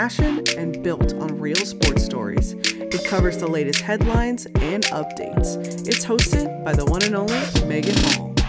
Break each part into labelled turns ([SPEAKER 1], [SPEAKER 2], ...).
[SPEAKER 1] passion and built on real sports stories. It covers the latest headlines and updates. It's hosted by the one and only Meghan Hall.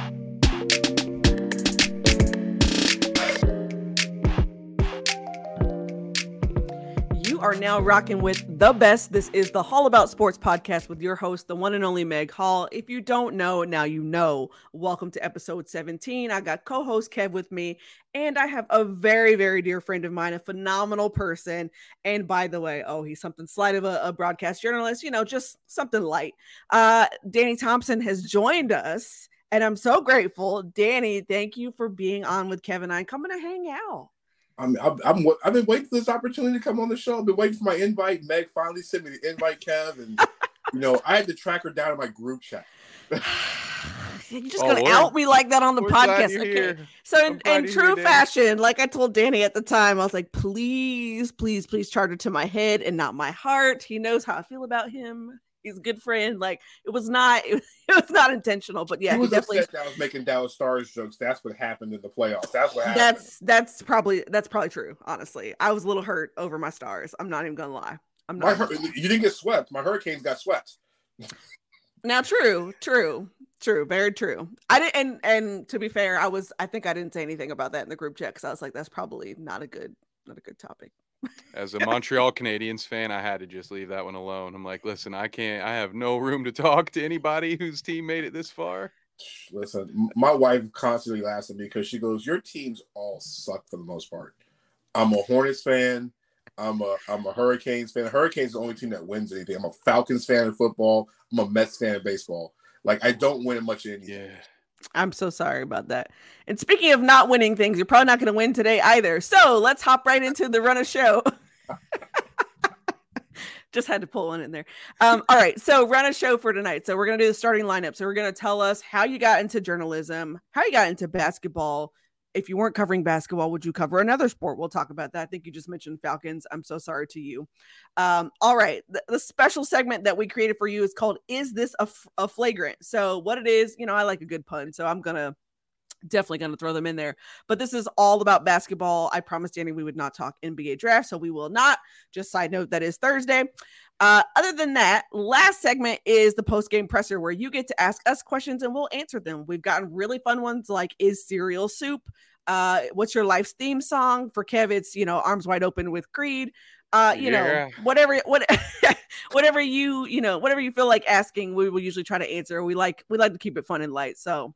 [SPEAKER 1] Now rocking with the best. This is the Hall About Sports podcast with your host, the one and only Meg Hall. If you don't know, now you know. Welcome to episode 17. I got co host Kev with me, and I have a very, very dear friend of mine, a phenomenal person. And by the way, oh, he's something slight of a, a broadcast journalist, you know, just something light. Uh, Danny Thompson has joined us, and I'm so grateful. Danny, thank you for being on with Kevin and I coming to hang out.
[SPEAKER 2] I'm, I'm, I'm, I've been waiting for this opportunity to come on the show. I've been waiting for my invite. Meg finally sent me the invite, Kev, and you know I had to track her down in my group chat.
[SPEAKER 1] You're just oh, gonna out me like that on the podcast. Okay. Here. So in, in true fashion, like I told Danny at the time, I was like, please, please, please charge it to my head and not my heart. He knows how I feel about him he's a good friend. Like it was not it was, not intentional, but yeah,
[SPEAKER 2] he was
[SPEAKER 1] he definitely
[SPEAKER 2] upset that I was making Dallas Stars jokes. That's what happened in the playoffs. That's what happened.
[SPEAKER 1] That's that's probably that's probably true. Honestly, I was a little hurt over my Stars. I'm not even gonna lie. I'm not.
[SPEAKER 2] My, you didn't get swept. My Hurricanes got swept.
[SPEAKER 1] now, true, true, true, very true. I didn't, and and to be fair, I was. I think I didn't say anything about that in the group chat because I was like, that's probably not a good, not a good topic.
[SPEAKER 3] As a Montreal Canadiens fan, I had to just leave that one alone. I'm like, listen, I can't. I have no room to talk to anybody whose team made it this far.
[SPEAKER 2] Listen, my wife constantly laughs at me because she goes, "Your teams all suck for the most part." I'm a Hornets fan. I'm a I'm a Hurricanes fan. Hurricanes is the only team that wins anything. I'm a Falcons fan in football. I'm a Mets fan in baseball. Like I don't win much anything.
[SPEAKER 1] Yeah. I'm so sorry about that. And speaking of not winning things, you're probably not going to win today either. So let's hop right into the run of show. Just had to pull one in there. Um, all right. So run a show for tonight. So we're going to do the starting lineup. So we're going to tell us how you got into journalism, how you got into basketball, if you weren't covering basketball, would you cover another sport? We'll talk about that. I think you just mentioned Falcons. I'm so sorry to you. Um, all right. The, the, special segment that we created for you is called Is This a, a Flagrant? So, what it is, you know, I like a good pun. So, I'm going to definitely going to throw them in there. But this is all about basketball. I promised Danny we would not talk NBA draft, so we will not. Just side note that is Thursday. Uh, other than that, last segment is the post game presser where you get to ask us questions and we'll answer them. We've gotten really fun ones like Is cereal soup? Uh, what's your life's theme song? For Kev, it's you know, Arms Wide Open with Creed. Uh, you yeah. know, whatever, what, whatever you, you know, whatever you feel like asking, we will usually try to answer. We like, we like to keep it fun and light. So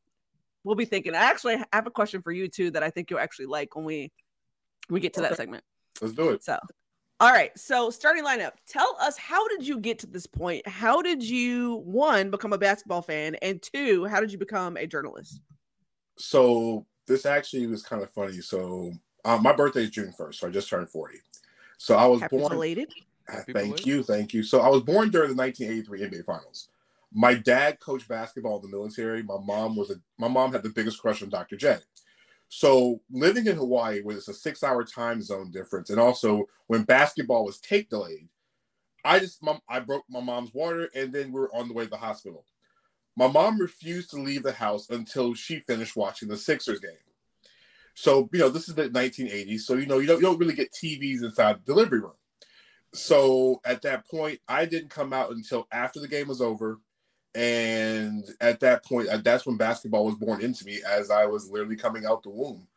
[SPEAKER 1] we'll be thinking. I actually have a question for you too that I think you'll actually like when we we get to okay. that segment.
[SPEAKER 2] Let's do it.
[SPEAKER 1] So all right. So starting lineup. Tell us how did you get to this point? How did you one become a basketball fan? And two, how did you become a journalist?
[SPEAKER 2] So this actually was kind of funny. So um, my birthday is June 1st, so I just turned 40. So I was Happy born. Belated. Uh, thank you, thank you. So I was born during the 1983 NBA Finals. My dad coached basketball in the military. My mom was a my mom had the biggest crush on Dr. J. So living in Hawaii, where it's a six-hour time zone difference, and also when basketball was tape delayed, I just I broke my mom's water, and then we were on the way to the hospital. My mom refused to leave the house until she finished watching the Sixers game. So you know this is the 1980s, so you know you don't, you don't really get TVs inside the delivery room. So at that point, I didn't come out until after the game was over and at that point uh, that's when basketball was born into me as i was literally coming out the womb.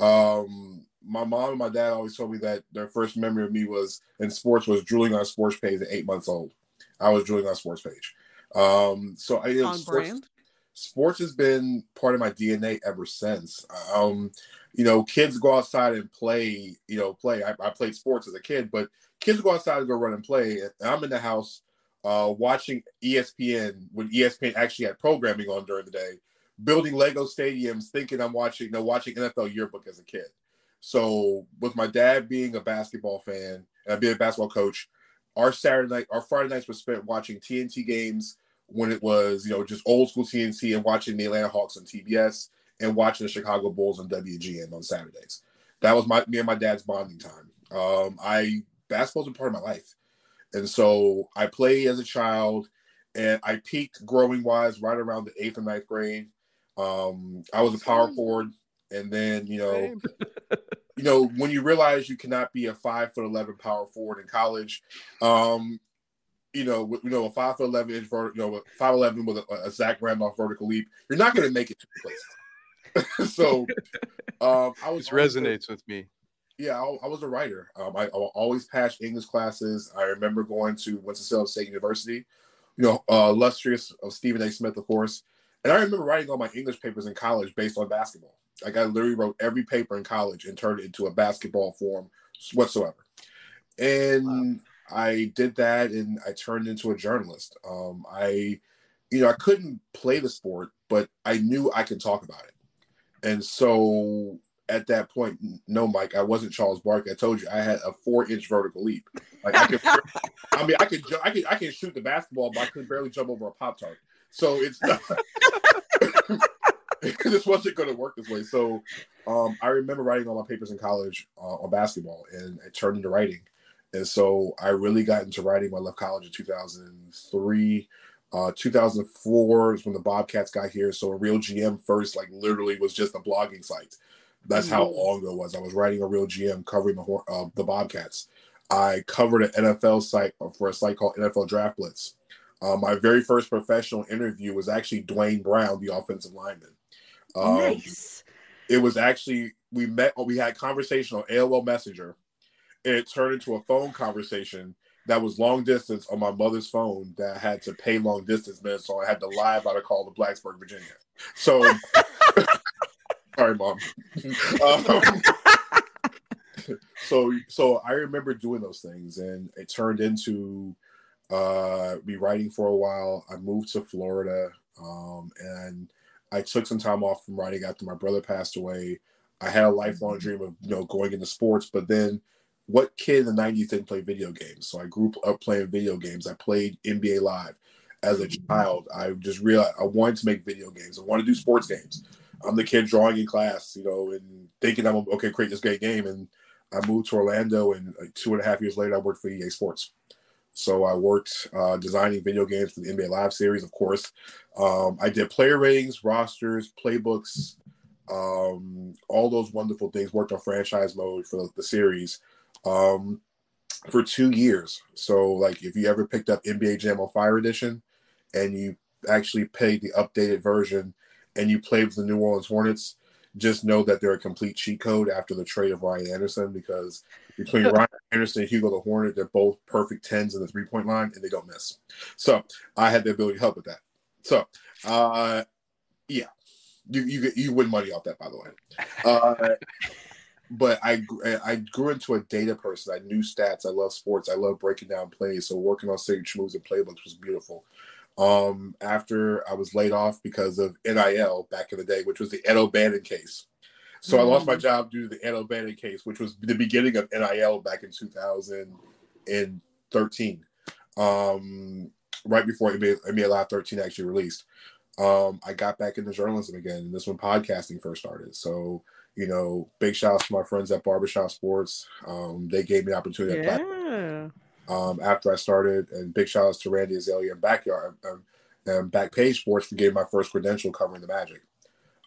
[SPEAKER 2] Um, my mom and my dad always told me that their first memory of me was in sports was drooling on a sports page at eight months old. I was drooling on a sports page. Um, so i on sports, brand. sports has been part of my dna ever since. Um, you know kids go outside and play you know play. I, I played sports as a kid but kids go outside and go run and play. And i'm in the house uh, watching ESPN when ESPN actually had programming on during the day, building Lego stadiums, thinking I'm watching, you know, watching NFL yearbook as a kid. So with my dad being a basketball fan and being a basketball coach, our Saturday night, our Friday nights were spent watching TNT games when it was, you know, just old school TNT and watching the Atlanta Hawks on TBS and watching the Chicago Bulls on WGN on Saturdays. That was my me and my dad's bonding time. Um, I basketball's a part of my life. And so I played as a child and I peaked growing wise right around the eighth or ninth grade. Um, I was a power forward. and then you know, you know when you realize you cannot be a five foot eleven power forward in college, um, you know, you know, a five foot eleven inch, vert, you know, five eleven with a, a Zach Randolph vertical leap, you're not going to make it to the place. so, um, I was
[SPEAKER 3] this resonates with me.
[SPEAKER 2] Yeah, I, I was a writer. Um, I, I, always passed English classes. I remember going to Winston-Salem State University. You know, uh, illustrious of Stephen A. Smith, of course. And I remember writing all my English papers in college based on basketball. Like I literally wrote every paper in college and turned it into a basketball form whatsoever. And wow. I did that and I turned into a journalist. Um, I, you know, I couldn't play the sport, but I knew I could talk about it. And so at that point, no, Mike, I wasn't Charles Barkley. I told you I had a four-inch vertical leap. Like I could, I mean, I could, I could, I can shoot the basketball, but I could barely jump over a pop tart. So it's not. this wasn't going to work this way. So um, I remember writing all my papers in college uh, on basketball, and it turned into writing. And so I really got into writing when I left college in 2003. Uh, 2004 is when the Bobcats got here. So a RealGM first, like literally, was just a blogging site. That's mm-hmm. how long ago it was. I was writing a RealGM covering the uh, the Bobcats. I covered an NFL site for a site called NFL Draft Blitz. Uh, my very first professional interview was actually Duane Brown, the offensive lineman. Um, nice. It was actually we met. We had conversation on AOL Messenger, and it turned into a phone conversation that was long distance on my mother's phone that I had to pay long distance minutes, so I had to lie about a call to Blacksburg, Virginia. So, sorry, mom. um, so, so I remember doing those things, and it turned into uh, be writing for a while. I moved to Florida, um, and I took some time off from writing after my brother passed away. I had a lifelong mm-hmm. dream of you know going into sports, but then what kid in the 90s didn't play video games? So I grew up playing video games. I played NBA Live as a mm-hmm. child. I just realized I wanted to make video games. I wanted to do sports games. I'm the kid drawing in class, you know, and thinking I'm okay, create this great game. And I moved to Orlando, and like two and a half years later, I worked for EA Sports. So I worked uh, designing video games for the NBA Live series, of course. Um, I did player ratings, rosters, playbooks, um, all those wonderful things. Worked on franchise mode for the, the series um, for two years. So, like, if you ever picked up NBA Jam on Fire Edition and you actually paid the updated version and you played with the New Orleans Hornets, just know that they're a complete cheat code after the trade of Ryan Anderson because between Ryan Anderson and Hugo the Hornet, they're both perfect tens in the three point line and they don't miss. So I had the ability to help with that. So uh yeah, you you you win money off that by the way. Uh, but I I grew into a data person. I knew stats. I love sports. I love breaking down plays. So working on signature moves and playbooks was beautiful. Um, after I was laid off because of NIL back in the day, which was the Ed O'Bannon case. So mm-hmm. I lost my mm. job due to the Ed O'Bannon case, which was the beginning of NIL back in 2013, um, right before NBA Live 13 actually released. Um, I got back into journalism again, and this when podcasting first started. So, you know, big shouts to my friends at Barbershop Sports. Um, they gave me the opportunity. Yeah um, after I started. And big shout outs to Randy Azalea and Backyard um, and Backpage Sports for getting my first credential covering the Magic.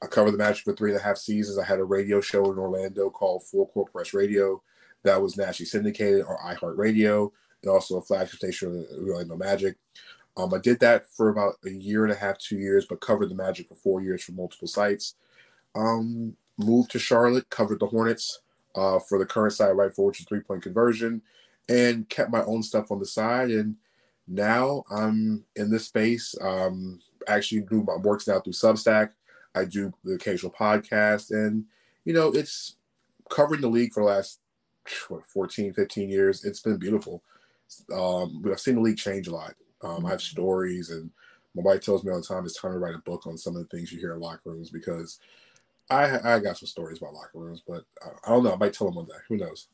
[SPEAKER 2] I covered the Magic for three and a half seasons. I had a radio show in Orlando called Full Court Press Radio that was nationally syndicated on iHeartRadio and also a flagship station of the Orlando Magic. Um, I did that for about a year and a half, two years, but covered the Magic for four years for multiple sites. Um, moved to Charlotte, covered the Hornets uh, for the current site right for which is three point conversion, and kept my own stuff on the side. And now I'm in this space. Um, actually do my works now through Substack. I do the occasional podcast, and you know, it's covering the league for the last what, 14, 15 years. It's been beautiful. Um, I've seen the league change a lot. Um, I have stories, and my wife tells me all the time it's time to write a book on some of the things you hear in locker rooms because I I got some stories about locker rooms, but I, I don't know. I might tell them one day. Who knows?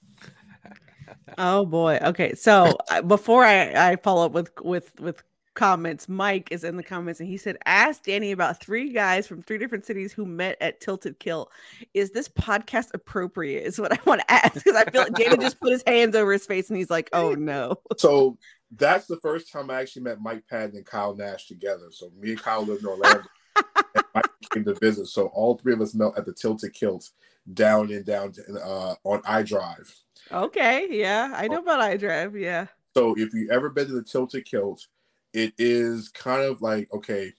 [SPEAKER 1] Oh boy. Okay. So uh, before I, I follow up with with with comments, Mike is in the comments and he said, "Ask Danny about three guys from three different cities who met at Tilted Kilt. Is this podcast appropriate?" Is what I want to ask because I feel like Danny just put his hands over his face and he's like, "Oh no."
[SPEAKER 2] So that's the first time I actually met Mike Patton and Kyle Nash together. So me and Kyle lived in Orlando. And Mike came to visit. So all three of us met at the Tilted Kilt down and down uh, on I-Drive.
[SPEAKER 1] Okay, yeah, I know oh. about I-Drive. Yeah.
[SPEAKER 2] So if you ever been to the Tilted Kilt, it is kind of like okay,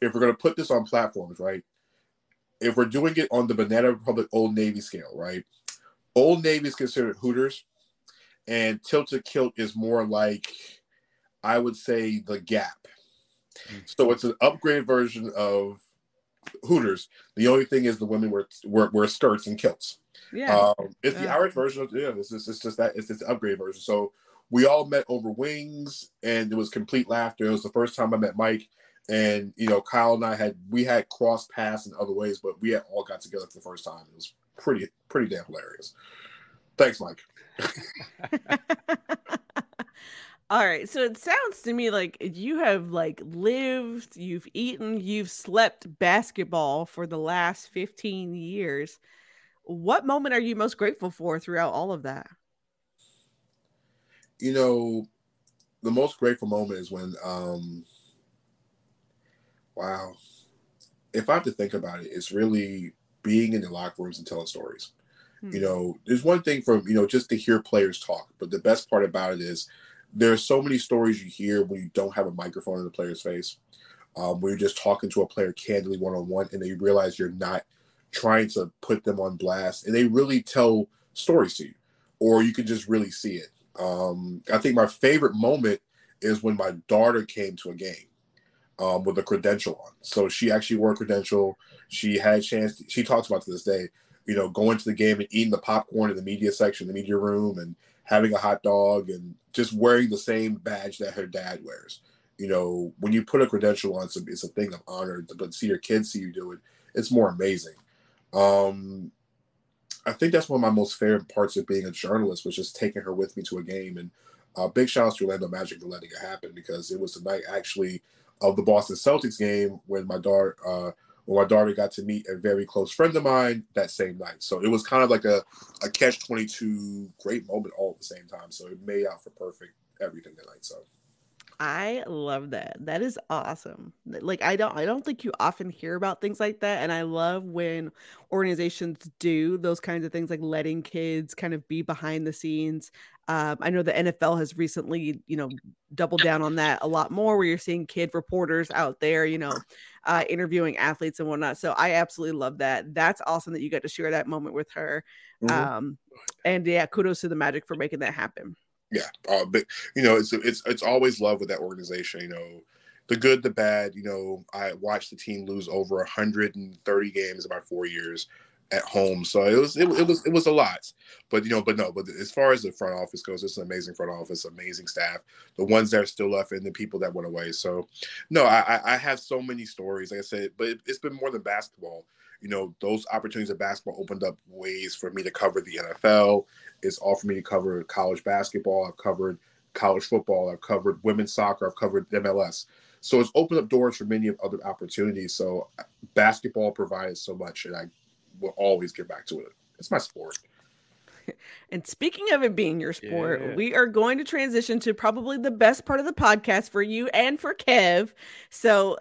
[SPEAKER 2] if we're gonna put this on platforms, right? If we're doing it on the Banana Republic Old Navy scale, right? Old Navy is considered Hooters, and Tilted Kilt is more like, I would say, the Gap. Mm-hmm. So it's an upgraded version of Hooters. The only thing is the women wear wear, wear skirts and kilts. Yeah, um, it's yeah. the Irish version of yeah. It's just, it's just that it's this upgrade version. So we all met over wings, and it was complete laughter. It was the first time I met Mike, and you know Kyle and I had we had cross paths in other ways, but we had all got together for the first time. It was pretty pretty damn hilarious. Thanks, Mike.
[SPEAKER 1] All right. So it sounds to me like you have like lived, you've eaten, you've slept basketball for the last 15 years. What moment are you most grateful for throughout all of that?
[SPEAKER 2] You know, the most grateful moment is when um wow. If I have to think about it, it's really being in the locker rooms and telling stories. Hmm. You know, there's one thing from, you know, just to hear players talk, but the best part about it is there are so many stories you hear when you don't have a microphone in the player's face, um, where you're just talking to a player candidly one on one, and they realize you're not trying to put them on blast, and they really tell stories to you, or you can just really see it. Um, I think my favorite moment is when my daughter came to a game um, with a credential on. So she actually wore a credential. She had a chance. To, she talks about to this day, you know, going to the game and eating the popcorn in the media section, the media room, and having a hot dog and just wearing the same badge that her dad wears. You know, when you put a credential on, it's a, it's a thing of honor. But see your kids see you do it, it's more amazing. Um, I think that's one of my most favorite parts of being a journalist was just taking her with me to a game. And uh, big shout out to Orlando Magic for letting it happen because it was the night actually of the Boston Celtics game when my daughter uh, daughter got to meet a very close friend of mine that same night. So it was kind of like a, a catch 22 great moment all at the same time. So it made out for perfect everything that night. So
[SPEAKER 1] I love that. That is awesome. Like I don't I don't think you often hear about things like that and I love when organizations do those kinds of things like letting kids kind of be behind the scenes. Um, I know the NFL has recently, you know, doubled down on that a lot more where you're seeing kid reporters out there, you know, uh, interviewing athletes and whatnot. So I absolutely love that. That's awesome that you got to share that moment with her. Mm-hmm. Um, and yeah, kudos to the Magic for making that happen
[SPEAKER 2] yeah, uh, but you know, it's it's it's always love with that organization. You know, the good, the bad. You know, I watched the team lose over 130 games in my four years at home, so it was it, it was it was a lot. But you know, but no, but as far as the front office goes, it's an amazing front office, amazing staff. The ones that are still left, and the people that went away. So, no, I I have so many stories, like I said, but it, it's been more than basketball you know, those opportunities of basketball opened up ways for me to cover the NFL. It's all for me to cover college basketball. I've covered college football. I've covered women's soccer. I've covered MLS. So it's opened up doors for many of other opportunities. So basketball provides so much, and I will always get back to it. It's my sport.
[SPEAKER 1] And speaking of it being your sport, yeah. we are going to transition to probably the best part of the podcast for you and for Kev. So,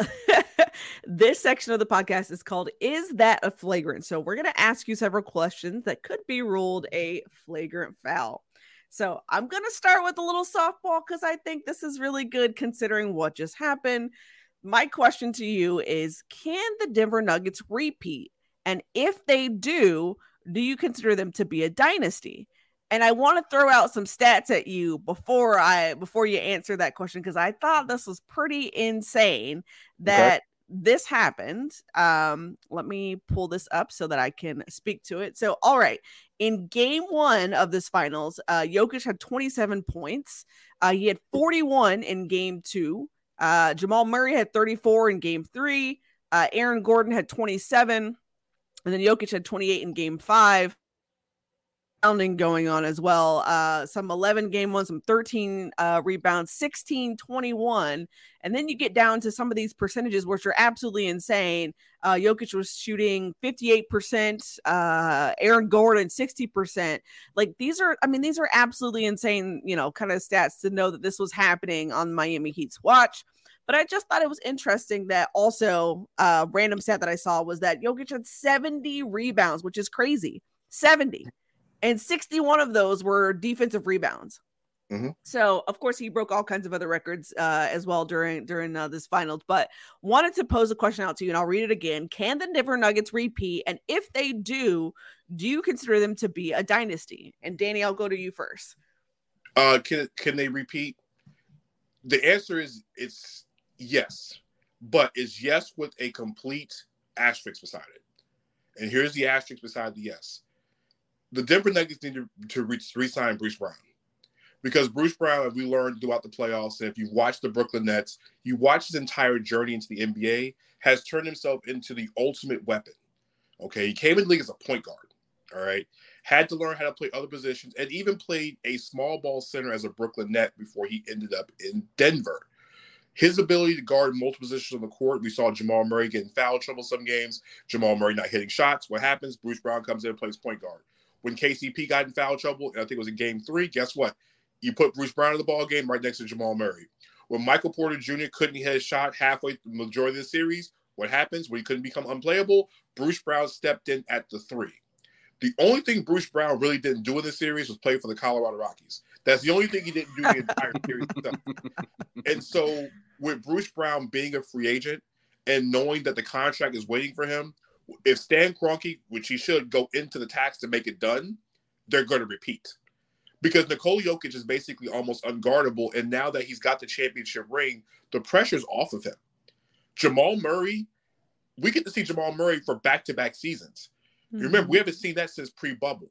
[SPEAKER 1] this section of the podcast is called Is That a Flagrant? So, we're going to ask you several questions that could be ruled a flagrant foul. So, I'm going to start with a little softball because I think this is really good considering what just happened. My question to you is Can the Denver Nuggets repeat? And if they do, do you consider them to be a dynasty? And I want to throw out some stats at you before I before you answer that question because I thought this was pretty insane that okay. this happened. Um, let me pull this up so that I can speak to it. So, all right, in game one of this finals, uh, Jokic had 27 points. Uh, he had 41 in game two. Uh, Jamal Murray had 34 in game three. Uh, Aaron Gordon had 27. And then Jokic had 28 in game five. Rebounding going on as well. Uh, some 11 game ones, some 13 uh, rebounds, 16, 21. And then you get down to some of these percentages, which are absolutely insane. Uh, Jokic was shooting 58%, uh, Aaron Gordon 60%. Like these are, I mean, these are absolutely insane, you know, kind of stats to know that this was happening on Miami Heat's watch. But I just thought it was interesting that also uh random stat that I saw was that Jokic had 70 rebounds, which is crazy. 70. And 61 of those were defensive rebounds. Mm-hmm. So of course he broke all kinds of other records uh, as well during during uh, this finals. But wanted to pose a question out to you, and I'll read it again. Can the Denver Nuggets repeat? And if they do, do you consider them to be a dynasty? And Danny, I'll go to you first.
[SPEAKER 2] Uh, can can they repeat? The answer is it's yes, but it's yes with a complete asterisk beside it. And here's the asterisk beside the yes. The Denver Nuggets need to, to re- re-sign Bruce Brown because Bruce Brown, as we learned throughout the playoffs, and if you watch the Brooklyn Nets, you watch his entire journey into the NBA, has turned himself into the ultimate weapon. Okay, he came in the league as a point guard. All right, had to learn how to play other positions, and even played a small ball center as a Brooklyn Net before he ended up in Denver. His ability to guard multiple positions on the court, we saw Jamal Murray getting foul trouble some games. Jamal Murray not hitting shots. What happens? Bruce Brown comes in and plays point guard. When KCP got in foul trouble, and I think it was in Game Three, guess what? You put Bruce Brown in the ball game right next to Jamal Murray. When Michael Porter Jr. couldn't hit a shot halfway through the majority of the series, what happens when he couldn't become unplayable? Bruce Brown stepped in at the three. The only thing Bruce Brown really didn't do in the series was play for the Colorado Rockies. That's the only thing he didn't do the entire series. And so, with Bruce Brown being a free agent and knowing that the contract is waiting for him, if Stan Kroenke, which he should, go into the tax to make it done, they're going to repeat because Nikola Jokic is basically almost unguardable. And now that he's got the championship ring, the pressure's off of him. Jamal Murray, we get to see Jamal Murray for back to back seasons. Mm-hmm. Remember, we haven't seen that since pre bubble.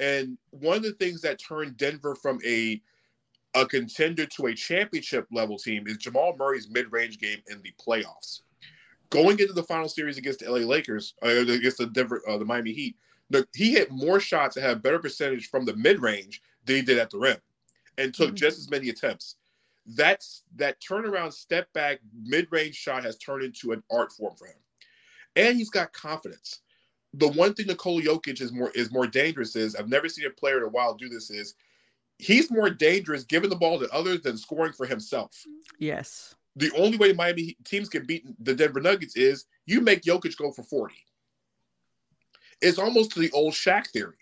[SPEAKER 2] And one of the things that turned Denver from a a contender to a championship level team is Jamal Murray's mid range game in the playoffs. Going into the final series against the LA Lakers, uh, against the Denver, uh, the Miami Heat, the, he hit more shots and had better percentage from the mid range than he did at the rim and took mm-hmm. just as many attempts. That's that turnaround step back mid range shot has turned into an art form for him. And he's got confidence. The one thing Nikola Jokic is more is more dangerous is I've never seen a player in a while do this is he's more dangerous giving the ball to others than scoring for himself.
[SPEAKER 1] Yes.
[SPEAKER 2] The only way Miami teams can beat the Denver Nuggets is you make Jokic go for 40. It's almost to the old Shaq theory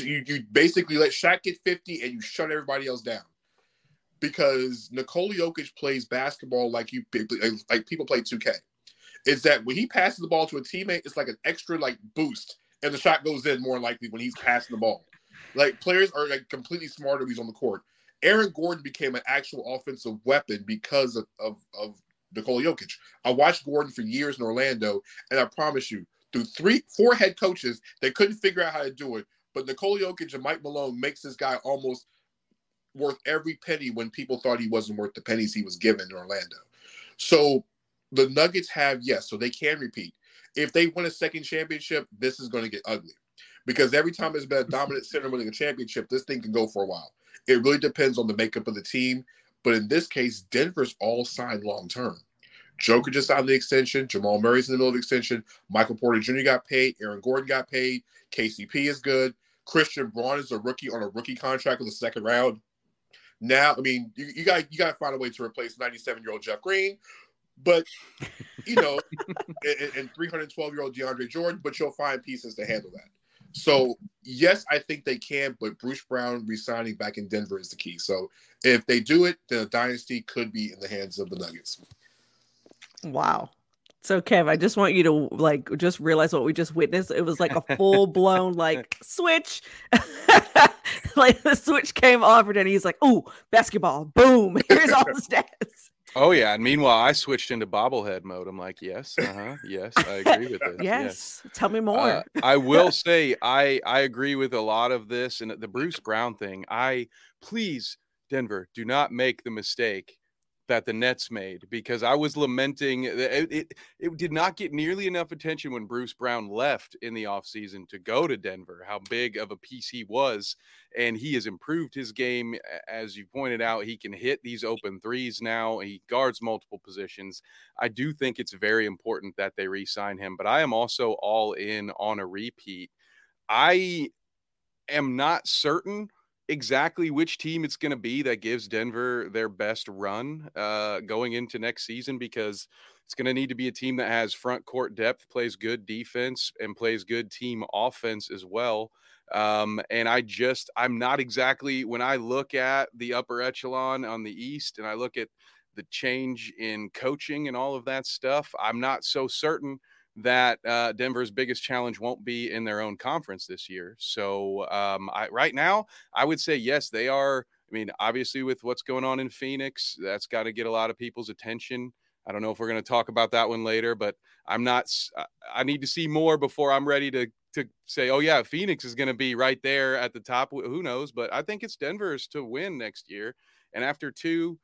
[SPEAKER 2] you, you basically let Shaq get 50 and you shut everybody else down. Because Nikola Jokic plays basketball like you like people play 2K. Is that when he passes the ball to a teammate, it's like an extra like boost, and the shot goes in more likely when he's passing the ball. Like players are like completely smarter when he's on the court. Aaron Gordon became an actual offensive weapon because of, of, of Nikola Jokic. I watched Gordon for years in Orlando, and I promise you, through three, four head coaches, they couldn't figure out how to do it. But Nikola Jokic and Mike Malone makes this guy almost worth every penny when people thought he wasn't worth the pennies he was given in Orlando. So the Nuggets have yes, so they can repeat. If they win a second championship, this is going to get ugly because every time there's been a dominant center winning a championship, this thing can go for a while. It really depends on the makeup of the team. But in this case, Denver's all signed long term. Joker just signed the extension. Jamal Murray's in the middle of the extension. Michael Porter Jr. got paid. Aaron Gordon got paid. KCP is good. Christian Braun is a rookie on a rookie contract in the second round. Now, I mean, you, you got you got to find a way to replace 97 year old Jeff Green, but you know, and 312 year old DeAndre Jordan, but you'll find pieces to handle that. So yes, I think they can, but Bruce Brown resigning back in Denver is the key. So if they do it, the dynasty could be in the hands of the Nuggets.
[SPEAKER 1] Wow. So Kev, I just want you to like just realize what we just witnessed. It was like a full blown like switch. like the switch came off and he's like, "Oh, basketball. Boom. Here's all the stats."
[SPEAKER 3] Oh yeah, and meanwhile I switched into bobblehead mode. I'm like, "Yes, uh-huh. Yes, I agree with this."
[SPEAKER 1] yes. yes. Tell me more. Uh,
[SPEAKER 3] I will say I I agree with a lot of this and the Bruce Brown thing. I please Denver, do not make the mistake that the Nets made because I was lamenting eh, eh, it, it, it did not get nearly enough attention when Bruce Brown left in the offseason to go to Denver, how big of a piece he was. And he has improved his game. As you pointed out, he can hit these open threes now. He guards multiple positions. I do think it's very important that they re sign him, but I am also all in on a repeat. I am not certain exactly which team it's going to be that gives Denver their best run uh, going into next season because it's going to need to be a team that has front court depth, plays good defense, and plays good team offense as well. Um, and I just, I'm not exactly, when I look at the upper echelon on the East and I look at the change in coaching and all of that stuff, I'm not so certain that uh, Denver's biggest challenge won't be in their own conference this year. So um, I, right now, I would say yes, they are. I mean, obviously, with what's going on in Phoenix, that's got to get a lot of people's attention. I don't know if we're going to talk about that one later, but I'm not. I need to see more before I'm ready to to say, oh yeah, Phoenix is going to be right there at the top. Who knows? But I think it's Denver's to win next year. And after two,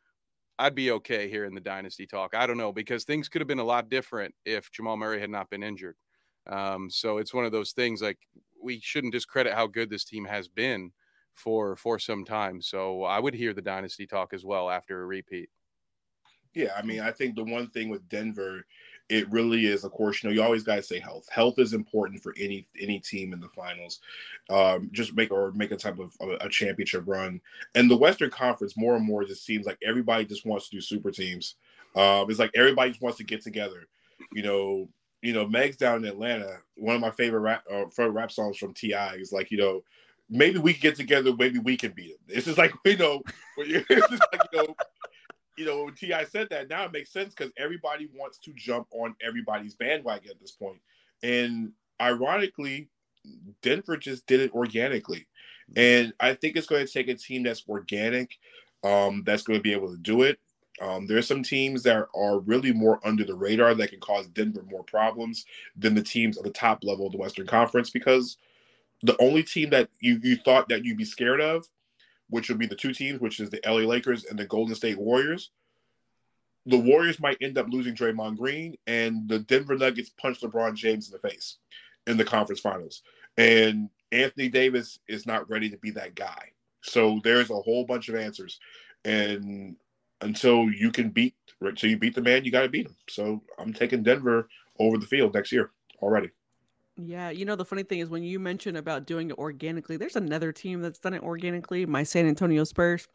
[SPEAKER 3] I'd be okay here in the dynasty talk. I don't know because things could have been a lot different if Jamal Murray had not been injured. Um, so it's one of those things like we shouldn't discredit how good this team has been for for some time. So I would hear the dynasty talk as well after a repeat.
[SPEAKER 2] Yeah, I mean, I think the one thing with Denver it really is of course you know you always got to say health. Health is important for any any team in the finals um, just make or make a type of a, championship run. And the western conference more and more just seems like everybody just wants to do super teams. Um, it's like everybody just wants to get together. You know you know meg's down in atlanta one of my favorite rap uh, favorite rap songs from T.I. is like you know maybe we can get together maybe we can beat him it's just like you know it's just like you know you know, when T.I. said that, now it makes sense because everybody wants to jump on everybody's bandwagon at this point. And ironically, Denver just did it organically. And I think it's going to take a team that's organic, um, that's going to be able to do it. Um, there are some teams that are really more under the radar that can cause Denver more problems than the teams at the top level of the Western Conference because the only team that you, you thought that you'd be scared of which would be the two teams, which is the LA Lakers and the Golden State Warriors. The Warriors might end up losing Draymond Green, and the Denver Nuggets punch LeBron James in the face in the conference finals. And Anthony Davis is not ready to be that guy. So there's a whole bunch of answers. And until you can beat, until you beat the man, you got to beat him. So I'm taking Denver over the field next year already.
[SPEAKER 1] Yeah, you know the funny thing is when you mention about doing it organically, there's another team that's done it organically, my San Antonio Spurs.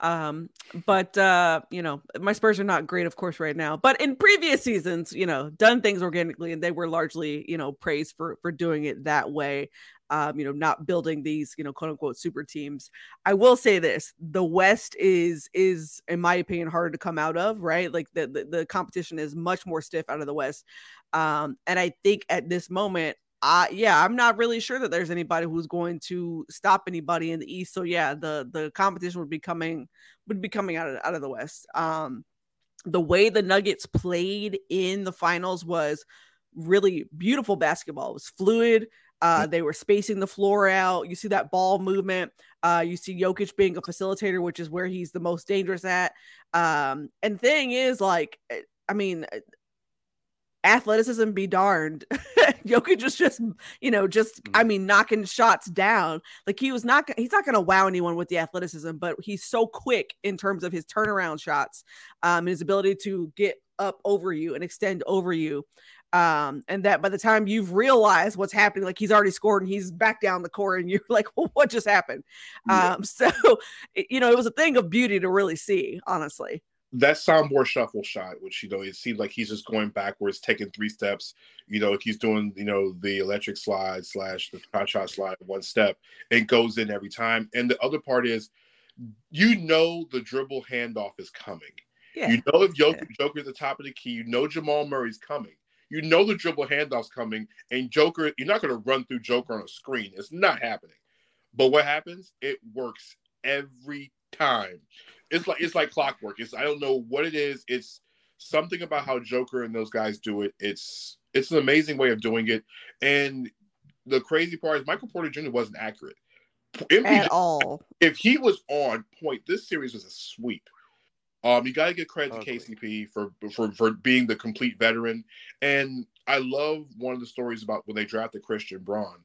[SPEAKER 1] Um, but uh, you know, my Spurs are not great, of course, right now. But in previous seasons, you know, done things organically, and they were largely, you know, praised for for doing it that way. Um, you know, not building these, you know, quote unquote super teams. I will say this: the West is is, in my opinion, harder to come out of. Right, like the the, the competition is much more stiff out of the West. Um, and I think at this moment, uh yeah i'm not really sure that there's anybody who's going to stop anybody in the east so yeah the the competition would be coming would be coming out of out of the west um the way the nuggets played in the finals was really beautiful basketball it was fluid uh, they were spacing the floor out. You see that ball movement. Uh, you see Jokic being a facilitator, which is where he's the most dangerous at. Um, and thing is, like, eh, I mean, athleticism be darned. Jokic was just, you know, just I mm. mean, knocking shots down. Like he was not he's not gonna wow anyone with the athleticism, but he's so quick in terms of his turnaround shots, um, and his ability to get up over you and extend over you. Um, and that by the time you've realized what's happening, like he's already scored and he's back down the court, and you're like, well, what just happened? Yeah. Um, so you know, it was a thing of beauty to really see, honestly
[SPEAKER 2] that Sombor shuffle shot, which you know it seems like he's just going backwards, taking three steps. You know, he's doing you know the electric slide slash the shot shot slide one step. It goes in every time. And the other part is, you know, the dribble handoff is coming. Yeah. You know if Joker, yeah. Joker at the top of the key, you know Jamal Murray's coming. You know the dribble handoff's coming, and Joker, you're not going to run through Joker on a screen. It's not happening. But what happens? It works every time it's like it's like clockwork. It's I don't know what it is. It's something about how Joker and those guys do it. It's it's an amazing way of doing it. And the crazy part is Michael Porter Jr. wasn't accurate
[SPEAKER 1] MPJ, at all.
[SPEAKER 2] If he was on point, this series was a sweep. Um, you got to give credit to KCP for, for for being the complete veteran, and I love one of the stories about when they drafted Christian Braun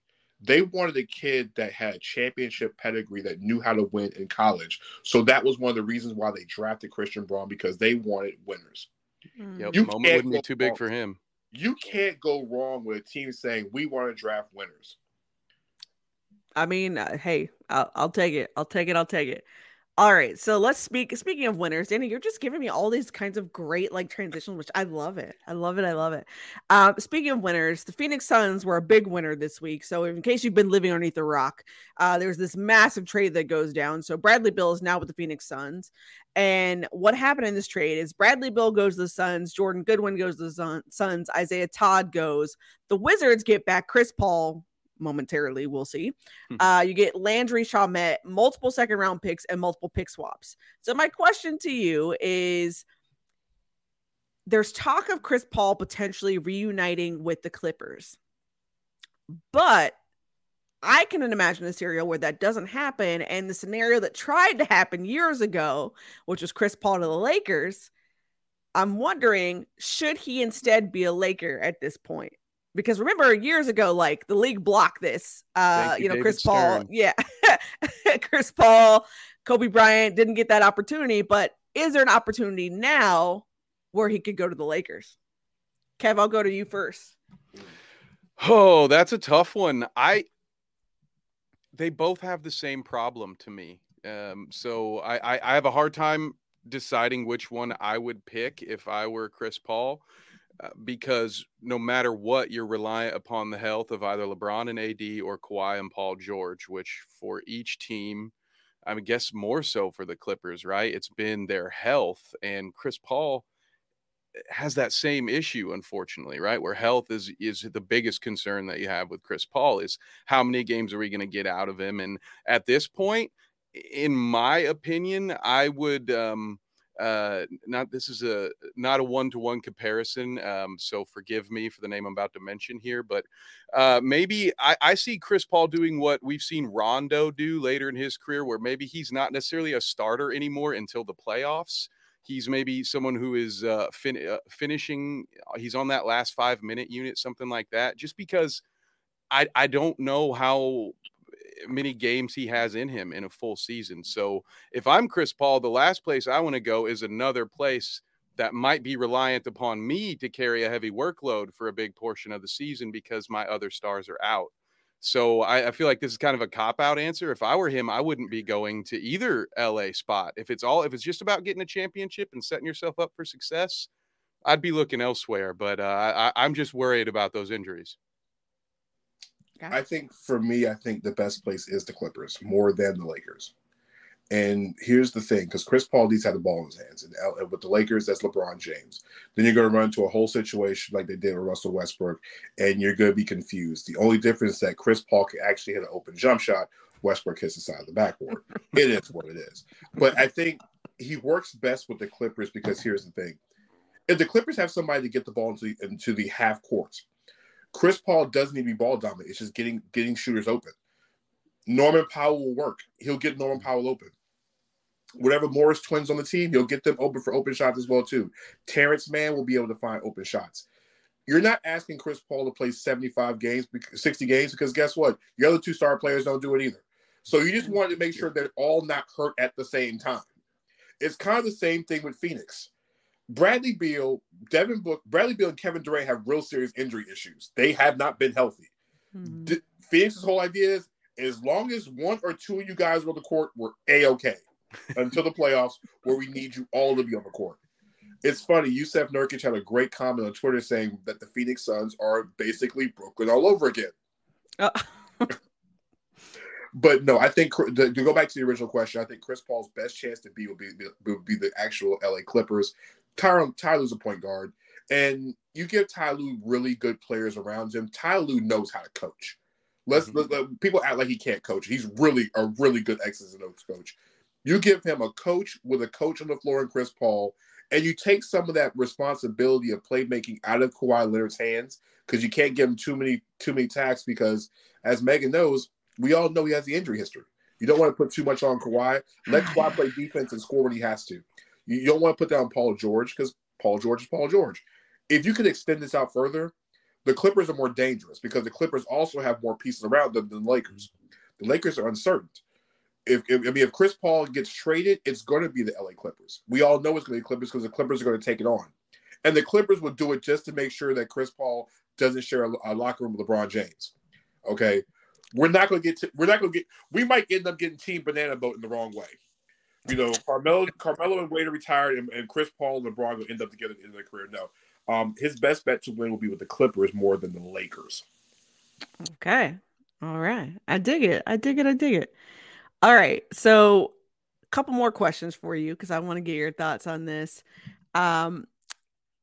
[SPEAKER 2] they wanted a kid that had championship pedigree that knew how to win in college. So that was one of the reasons why they drafted Christian Braun because they wanted winners.
[SPEAKER 3] Mm. Yep, you moment wouldn't be too big wrong. for him.
[SPEAKER 2] You can't go wrong with a team saying we want to draft winners.
[SPEAKER 1] I mean, uh, hey, I'll, I'll take it. I'll take it. I'll take it. All right, so let's speak. Speaking of winners, Danny, you're just giving me all these kinds of great like transitions, which I love it. I love it. I love it. Um, speaking of winners, the Phoenix Suns were a big winner this week. So, in case you've been living underneath a rock, uh, there's this massive trade that goes down. So, Bradley Beal is now with the Phoenix Suns, and what happened in this trade is Bradley Beal goes to the Suns, Jordan Goodwin goes to the Suns, Isaiah Todd goes. The Wizards get back Chris Paul, momentarily. We'll see. Hmm. Uh, you get Landry Shamet, multiple second round picks, and multiple pick swaps. So, my question to you is there's talk of Chris Paul potentially reuniting with the Clippers, but I can imagine a scenario where that doesn't happen. And the scenario that tried to happen years ago, which was Chris Paul to the Lakers, I'm wondering should he instead be a Laker at this point? Because remember years ago like the league blocked this uh you, you know David chris Stern. paul yeah chris paul kobe bryant didn't get that opportunity but is there an opportunity now where he could go to the lakers? Kev i'll go to you first.
[SPEAKER 3] Oh that's a tough one. I they both have the same problem to me. Um so i i, I have a hard time deciding which one i would pick if i were chris paul because no matter what, you're reliant upon the health of either LeBron and AD or Kawhi and Paul George, which for each team, I guess more so for the Clippers, right? It's been their health, and Chris Paul eh, has that same issue, unfortunately, right? Where health is is the biggest concern that you have with Chris Paul is how many games are we going to get out of him? And at this point, in my opinion, I would. Um, uh not this is a not a one-to-one comparison um so forgive me for the name i'm about to mention here but uh maybe i i see chris paul doing what we've seen rondo do later in his career where maybe he's not necessarily a starter anymore until the playoffs. He's maybe someone who is uh, fin- uh finishing uh, he's on that last five minute unit something like that just because I, I don't know how many games he has in him in a full season. So if I'm Chris Paul, the last place I want to go is another place that might be reliant upon me to carry a heavy workload for a big portion of the season because my other stars are out. So I, I feel like this is kind of a cop out answer. If I were him, I wouldn't be going to either LA spot. If it's all if it's just about getting a championship and setting yourself up for success, I'd be looking elsewhere. But uh, I, I'm just worried about those injuries.
[SPEAKER 2] I think for me, I think the best place is the Clippers more than the Lakers. And here's the thing, because Chris Paul needs to have the ball in his hands, and with the Lakers, that's LeBron James. Then you're going to run into a whole situation like they did with Russell Westbrook, and you're going to be confused. The only difference is that Chris Paul can actually hit an open jump shot. Westbrook hits the side of the backboard. it is what it is. But I think he works best with the Clippers because here's the thing: if the Clippers have somebody to get the ball into into the half court, Chris Paul doesn't need to be ball dominant. It's just getting getting shooters open. Norman Powell will work. He'll get Norman Powell open. Whatever Morris twins on the team, he'll get them open for open shots as well too. Terance Mann will be able to find open shots. You're not asking Chris Paul to play 75 games, 60 games, because guess what? Your other two star players don't do it either. So you just wanted to make sure they're all not hurt at the same time. It's kind of the same thing with Phoenix. Bradley Beal, Devin Book, Bradley Beal, and Kevin Durant have real serious injury issues. They have not been healthy. Mm-hmm. D- Phoenix's whole idea is as long as one or two of you guys are on the court, we're a okay until the playoffs, where we need you all to be on the court. It's funny. Jusuf Nurkic had a great comment on Twitter saying that the Phoenix Suns are basically Brooklyn all over again. Uh- but no, I think to, go back to the original question, I think Chris Paul's best chance to be will be, will be the actual LA Clippers. Tyronn Ty Lue's a point guard, and you give Ty Lue really good players around him. Ty Lue knows how to coach. Let's mm-hmm. let, let, people act like he can't coach. He's really a really good X's and O's coach. You give him a coach with a coach on the floor and Chris Paul, and you take some of that responsibility of playmaking out of Kawhi Leonard's hands because you can't give him too many too many tasks because, as Meghan knows, we all know he has the injury history. You don't want to put too much on Kawhi. Let Kawhi play defense and score when he has to. You don't want to put down Paul George because Paul George is Paul George. If you could extend this out further, the Clippers are more dangerous because the Clippers also have more pieces around them than the Lakers. The Lakers are uncertain. If, if I mean if Chris Paul gets traded, it's going to be the LA Clippers. We all know it's going to be Clippers because the Clippers are going to take it on, and the Clippers will do it just to make sure that Chris Paul doesn't share a, a locker room with LeBron James. Okay, we're not going to get to, we're not going to get we might end up getting team banana boat in the wrong way. You know, Carmelo, Carmelo and Wade are retired, and, and Chris Paul and LeBron will end up together in their career. No, um, his best bet to win will be with the Clippers more than the Lakers.
[SPEAKER 1] Okay, all right, I dig it. I dig it. I dig it. All right, so a couple more questions for you because I want to get your thoughts on this. Um,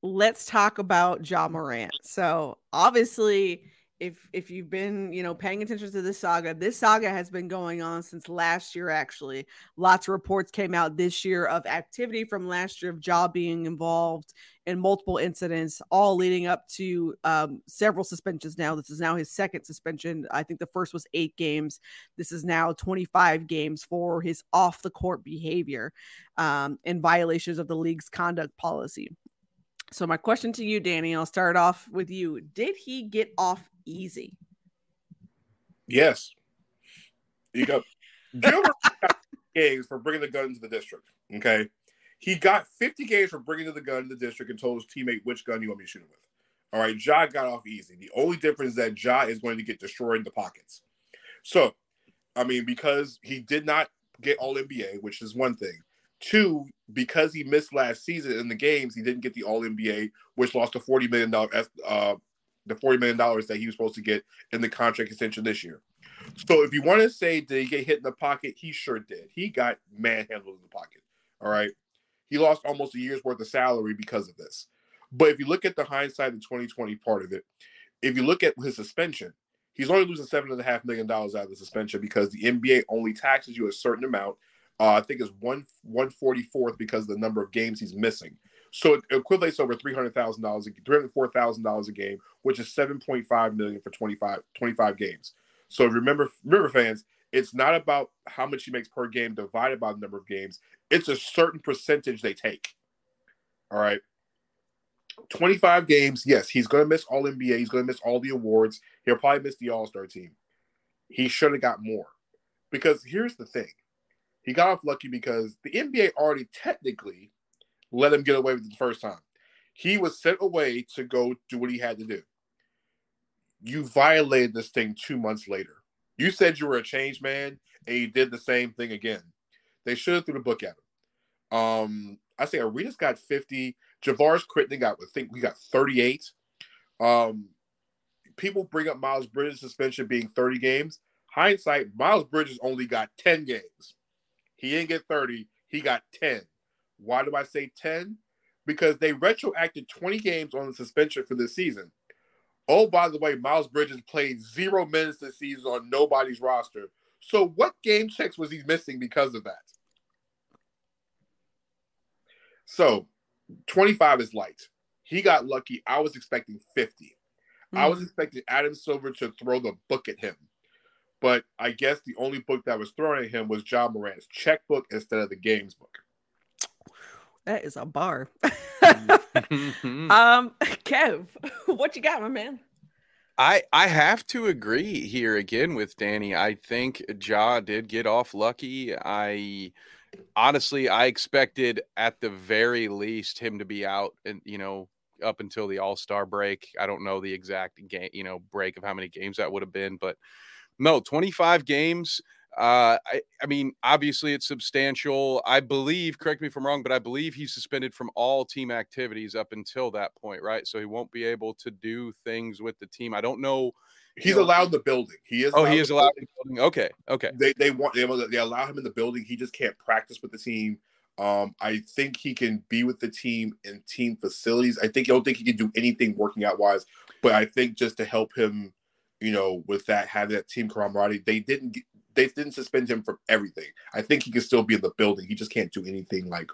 [SPEAKER 1] let's talk about Ja Morant. So obviously if if you've been you know paying attention to this saga this saga has been going on since last year actually. Lots of reports came out this year of activity from last year of Ja being involved in multiple incidents all leading up to um, several suspensions now. This is now his second suspension. I think the first was eight games. This is now 25 games for his off the court behavior um, in violations of the league's conduct policy so my question to you, Danny, I'll start off with you. Did he get off easy?
[SPEAKER 2] Yes. You got Gilbert got games for bringing the gun to the district. Okay. He got 50 games for bringing the gun to the district and told his teammate which gun you want me to shoot him with. All right. Ja got off easy. The only difference is that Ja is going to get destroyed in the pockets. So, I mean, because he did not get all NBA, which is one thing. Two, because he missed last season in the games, he didn't get the All NBA, which lost the forty million dollar uh, the forty million dollars that he was supposed to get in the contract extension this year. So if you want to say did he get hit in the pocket, he sure did. He got manhandled in the pocket. All right, he lost almost a year's worth of salary because of this. But if you look at the hindsight, the 2020 part of it, if you look at his suspension, he's only losing seven and a half million dollars out of the suspension because the NBA only taxes you a certain amount uh, I think is one one forty fourth because of the number of games he's missing. So it equates over three hundred thousand dollars, three hundred four thousand dollars a game, which is seven point five million for 25, 25 games. So remember, remember, fans, it's not about how much he makes per game divided by the number of games. It's a certain percentage they take. All right. 25 games. Yes, he's going to miss all NBA. He's going to miss all the awards. He'll probably miss the All Star team. He should have got more. Because here's the thing he got off lucky because the NBA already technically let him get away with it the first time. He was sent away to go do what he had to do. You violated this thing two months later. You said you were a changed man, and you did the same thing again. They should have threw the book at him. Um, I say Arenas got 50. Javaris Crittenton got, I think we got 38. Um, people bring up Miles Bridges' suspension being 30 games. Hindsight, Miles Bridges only got 10 games. He didn't get 30, he got 10. Why do I say 10? Because they retroacted 20 games on the suspension for this season. Oh, by the way, Miles Bridges played zero minutes this season on nobody's roster. So, what game checks was he missing because of that? So, 25 is light. He got lucky. I was expecting 50. Mm-hmm. I was hmm. expecting Adam Silver to throw the book at him. But I guess the only book that was thrown at him was John Morant's checkbook instead of the games book.
[SPEAKER 1] That is a bar. um, Kev, what you got, my man?
[SPEAKER 3] I I have to agree here again with Danny. I think Ja did get off lucky. I honestly I expected at the very least him to be out and you know up until the All Star break. I don't know the exact game you know break of how many games that would have been, but no, 25 games. Uh, I, I mean, obviously it's substantial. I believe, correct me if I'm wrong, but I believe he's suspended from all team activities up until that point, right? So he won't be able to do things with the team. I don't know.
[SPEAKER 2] He's know, allowed the building. He is.
[SPEAKER 3] Oh, he is allowed in the building. Okay, okay.
[SPEAKER 2] They they want they, they allow him in the building. He just can't practice with the team. Um, I think he can be with the team in team facilities. I think I don't think he can do anything working out wise, but I think just to help him you know, with that having that team camaraderie, they didn't they didn't suspend him from everything. I think he can still be in the building. He just can't do anything like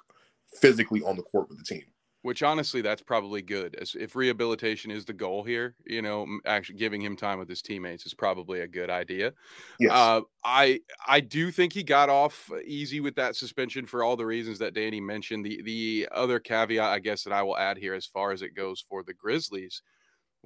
[SPEAKER 2] physically on the court with the team.
[SPEAKER 3] Which honestly, that's probably good. As if rehabilitation is the goal here, you know, actually giving him time with his teammates is probably a good idea. Yes. Uh, I I do think he got off easy with that suspension for all the reasons that Danny mentioned. The the other caveat, I guess, that I will add here, as far as it goes for the Grizzlies,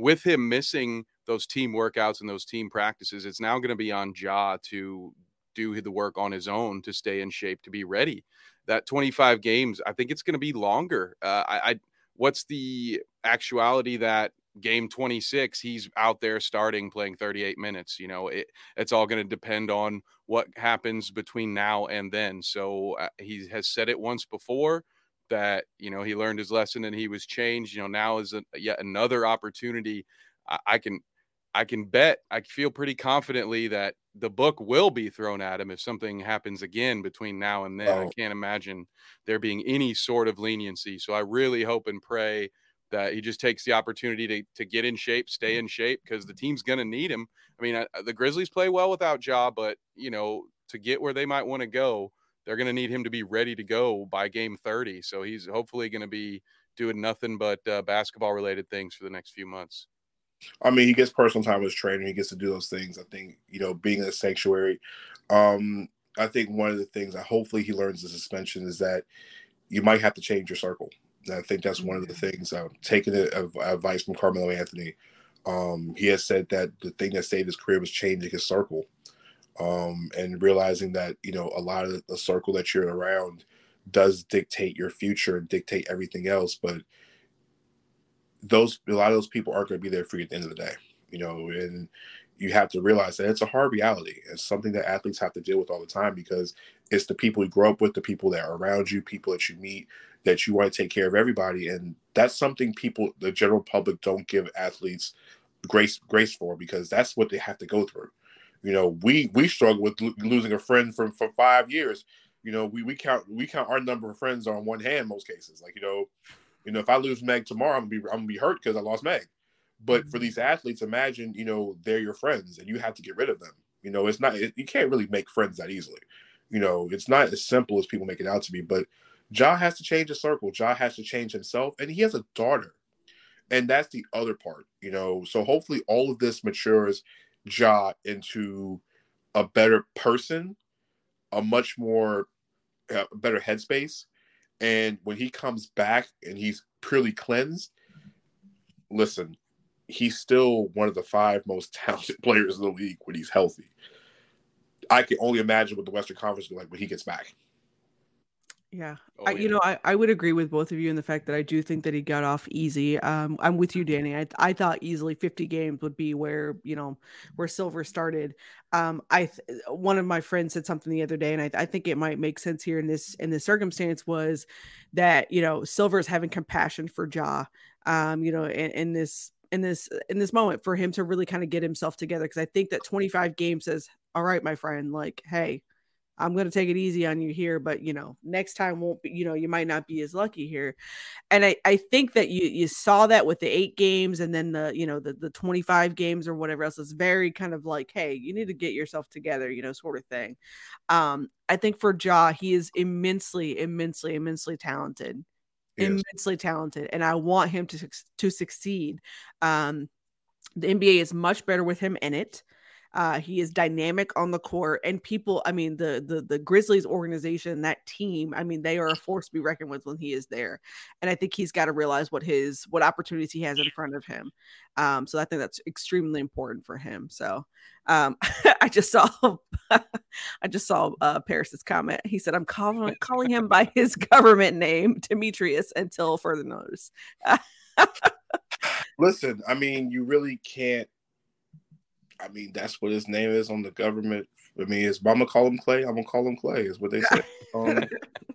[SPEAKER 3] with him missing those team workouts and those team practices, it's now going to be on Ja to do the work on his own to stay in shape to be ready. That 25 games, I think it's going to be longer. Uh, I, I, what's the actuality that game 26 he's out there starting playing 38 minutes you know it, it's all going to depend on what happens between now and then so uh, he has said it once before that you know he learned his lesson and he was changed you know now is a, yet another opportunity I, I can i can bet i feel pretty confidently that the book will be thrown at him if something happens again between now and then oh. i can't imagine there being any sort of leniency so i really hope and pray that he just takes the opportunity to, to get in shape, stay in shape because the team's going to need him. I mean, the Grizzlies play well without Ja, but you know, to get where they might want to go, they're going to need him to be ready to go by game 30. So he's hopefully going to be doing nothing but uh, basketball related things for the next few months.
[SPEAKER 2] I mean, he gets personal time with his trainer. He gets to do those things. I think, you know, being in a sanctuary. Um, I think one of the things that hopefully he learns the suspension is that you might have to change your circle. I think that's one of the things. Uh, taking advice from Carmelo Anthony, um, he has said that the thing that saved his career was changing his circle, um, and realizing that you know a lot of the circle that you're around does dictate your future and dictate everything else. But those a lot of those people aren't going to be there for you at the end of the day, you know, and you have to realize that it's a hard reality. It's something that athletes have to deal with all the time because it's the people you grow up with, the people that are around you, people that you meet, that you want to take care of everybody. And that's something people, the general public, don't give athletes grace grace for because that's what they have to go through. You know, we we struggle with lo- losing a friend from for five years. You know, we we count we count our number of friends on one hand most cases. Like you know, you know, if I lose Meg tomorrow, I'm gonna be I'm gonna be hurt because I lost Meg. But for mm-hmm. these athletes, imagine you know they're your friends and you have to get rid of them. You know, it's not it, you can't really make friends that easily. You know, it's not as simple as people make it out to be. But Ja has to change his circle. Ja has to change himself, and he has a daughter, and that's the other part. You know, so hopefully all of this matures Ja into a better person, a much more uh, better headspace, and when he comes back and he's purely cleansed, listen, he's still one of the five most talented players in the league when he's healthy. I can only imagine what the Western Conference will be like when he gets back.
[SPEAKER 1] Yeah. Oh, I, you know, I, I would agree with both of you in the fact that I do think that he got off easy. Um, I'm with you, Danny. I, I thought easily 50 games would be where, you know, where Silver started. Um, I, th- one of my friends said something the other day, and I, I think it might make sense here in this, in this circumstance was that, you know, Silver's having compassion for Ja, um, you know, in, in this, in this, in this moment for him to really kind of get himself together. Cause I think that 25 games says, all right, my friend, like, Hey, I'm going to take it easy on you here, but you know, next time won't be, you know, you might not be as lucky here. And I, I think that you, you saw that with the eight games and then the, you know, the, the 25 games or whatever else is very kind of like, Hey, you need to get yourself together, you know, sort of thing. Um, I think for Ja, he is immensely, immensely, immensely talented, immensely talented. And I want him to, to succeed. Um, the NBA is much better with him in it. Uh, he is dynamic on the court, and people. I mean, the the the Grizzlies organization, that team. I mean, they are a force to be reckoned with when he is there. And I think he's got to realize what his what opportunities he has in front of him. Um, so I think that's extremely important for him. So um, I just saw I just saw uh, Paris's comment. He said, "I'm calling calling him by his government name, Demetrius, until further notice."
[SPEAKER 2] Listen, I mean, you really can't I mean, that's what his name is on the government. I mean, is I'm gonna call him Clay. I'm gonna call him Clay. Is what they say. um,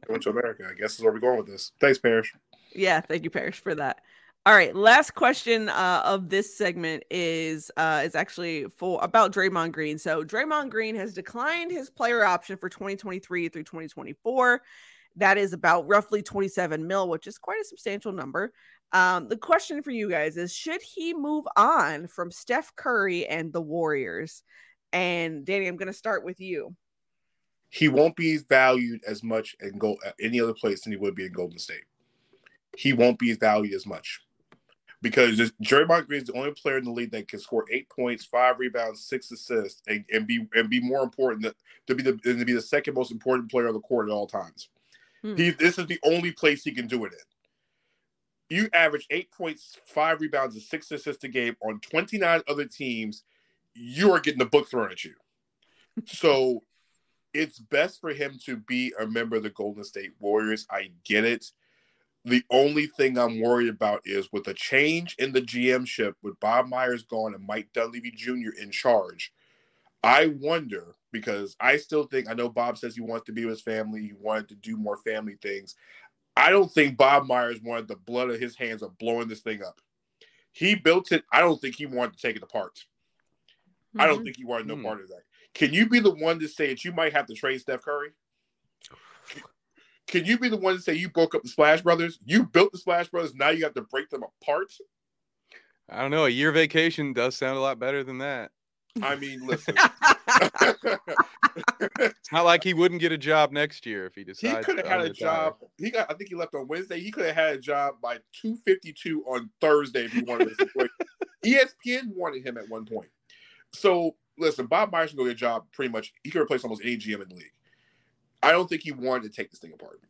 [SPEAKER 2] going to America. I guess is where we're going with this. Thanks, Parrish.
[SPEAKER 1] Yeah, thank you, Parrish, for that. All right, last question uh, of this segment is uh, is actually for about Draymond Green. So Draymond Green has declined his player option for 2023 through 2024. That is about roughly 27 mil, which is quite a substantial number. Um, the question for you guys is should he move on from Steph Curry and the Warriors? And Danny, I'm going to start with you.
[SPEAKER 2] He won't be valued as much in go at any other place than he would be in Golden State. He won't be valued as much because Draymond Green is the only player in the league that can score eight points, five rebounds, six assists, and, and be and be more important than, to be the to be the second most important player on the court at all times. Hmm. He this is the only place he can do it in you average eight points, five rebounds, and six assists a game on 29 other teams, you are getting the book thrown at you. so it's best for him to be a member of the Golden State Warriors. I get it. The only thing I'm worried about is with the change in the GM ship, with Bob Myers gone and Mike Dunleavy Jr. in charge. I wonder because I still think I know Bob says he wants to be with his family, he wanted to do more family things. I don't think Bob Myers wanted the blood of his hands of blowing this thing up. He built it. I don't think he wanted to take it apart. Mm-hmm. I don't mm-hmm. think he wanted no mm-hmm. part of that. Can you be the one to say that you might have to trade Steph Curry? Can you be the one to say you broke up the Splash Brothers? You built the Splash Brothers. Now you have to break them apart.
[SPEAKER 3] I don't know. A year vacation does sound a lot better than that.
[SPEAKER 2] I mean, listen.
[SPEAKER 3] it's not like he wouldn't get a job next year if he decided.
[SPEAKER 2] He could have had a job. He got. I think he left on Wednesday. He could have had a job by two fifty two on Thursday if he wanted. to ESPN wanted him at one point. So listen, Bob Myers can go get a job pretty much. He could replace almost any GM in the league. I don't think he wanted to take this thing apart.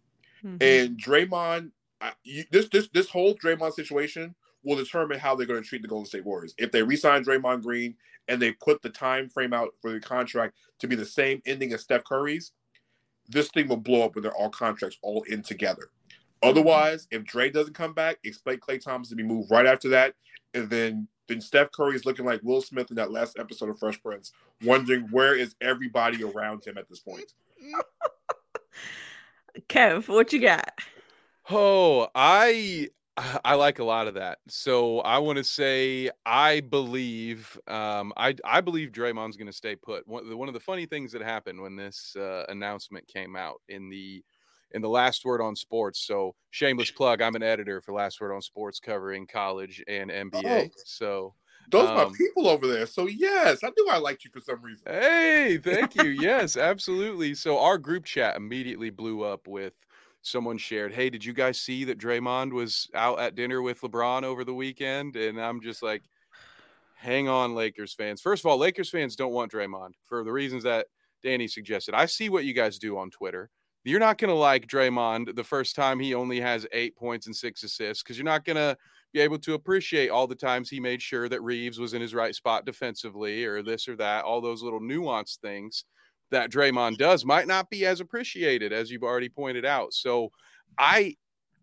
[SPEAKER 2] Mm-hmm. And Draymond, I, you, this this this whole Draymond situation will determine how they're going to treat the Golden State Warriors. If they resign Draymond Green and they put the time frame out for the contract to be the same ending as Steph Curry's, this thing will blow up when they're all contracts all in together. Otherwise, if Dre doesn't come back, expect Klay Thompson to be moved right after that, and then then Steph Curry is looking like Will Smith in that last episode of Fresh Prince, wondering where is everybody around him at this point.
[SPEAKER 1] Kev, what you got?
[SPEAKER 3] Oh, I I like a lot of that. So I want to say I believe um, I I believe Draymond's going to stay put. One, one of the funny things that happened when this uh, announcement came out in the in the Last Word on Sports. So shameless plug. I'm an editor for Last Word on Sports, covering college and NBA. Oh, so
[SPEAKER 2] those um, are my people over there. So yes, I knew I liked you for some reason.
[SPEAKER 3] Hey, thank you. yes, absolutely. So our group chat immediately blew up with someone shared, "Hey, did you guys see that Draymond was out at dinner with LeBron over the weekend?" And I'm just like, "Hang on, Lakers fans. First of all, Lakers fans don't want Draymond for the reasons that Danny suggested. I see what you guys do on Twitter. You're not going to like Draymond the first time he only has 8 points and 6 assists cuz you're not going to be able to appreciate all the times he made sure that Reaves was in his right spot defensively or this or that, all those little nuanced things that Draymond does might not be as appreciated as you've already pointed out. So I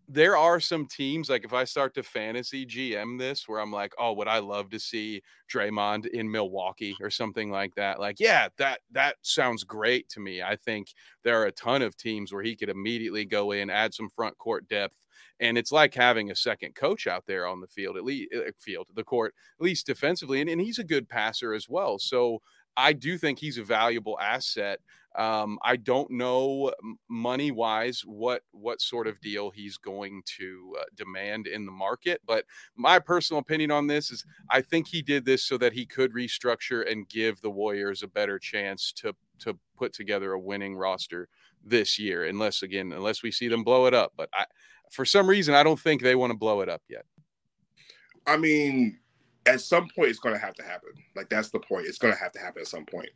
[SPEAKER 3] there are some teams like if I start to fantasy GM this where I'm like, oh, would I love to see Draymond in Milwaukee or something like that? Like, yeah, that that sounds great to me. I think there are a ton of teams where he could immediately go in, add some front court depth, and it's like having a second coach out there on the field, at least uh, field, the court, at least defensively, and, and he's a good passer as well. So I do think he's a valuable asset. Um, I don't know money wise what what sort of deal he's going to uh, demand in the market, but my personal opinion on this is I think he did this so that he could restructure and give the Warriors a better chance to to put together a winning roster this year. Unless again, unless we see them blow it up, but I for some reason I don't think they want to blow it up yet.
[SPEAKER 2] I mean, at some point it's going to have to happen. Like that's the point. It's going to have to happen at some point.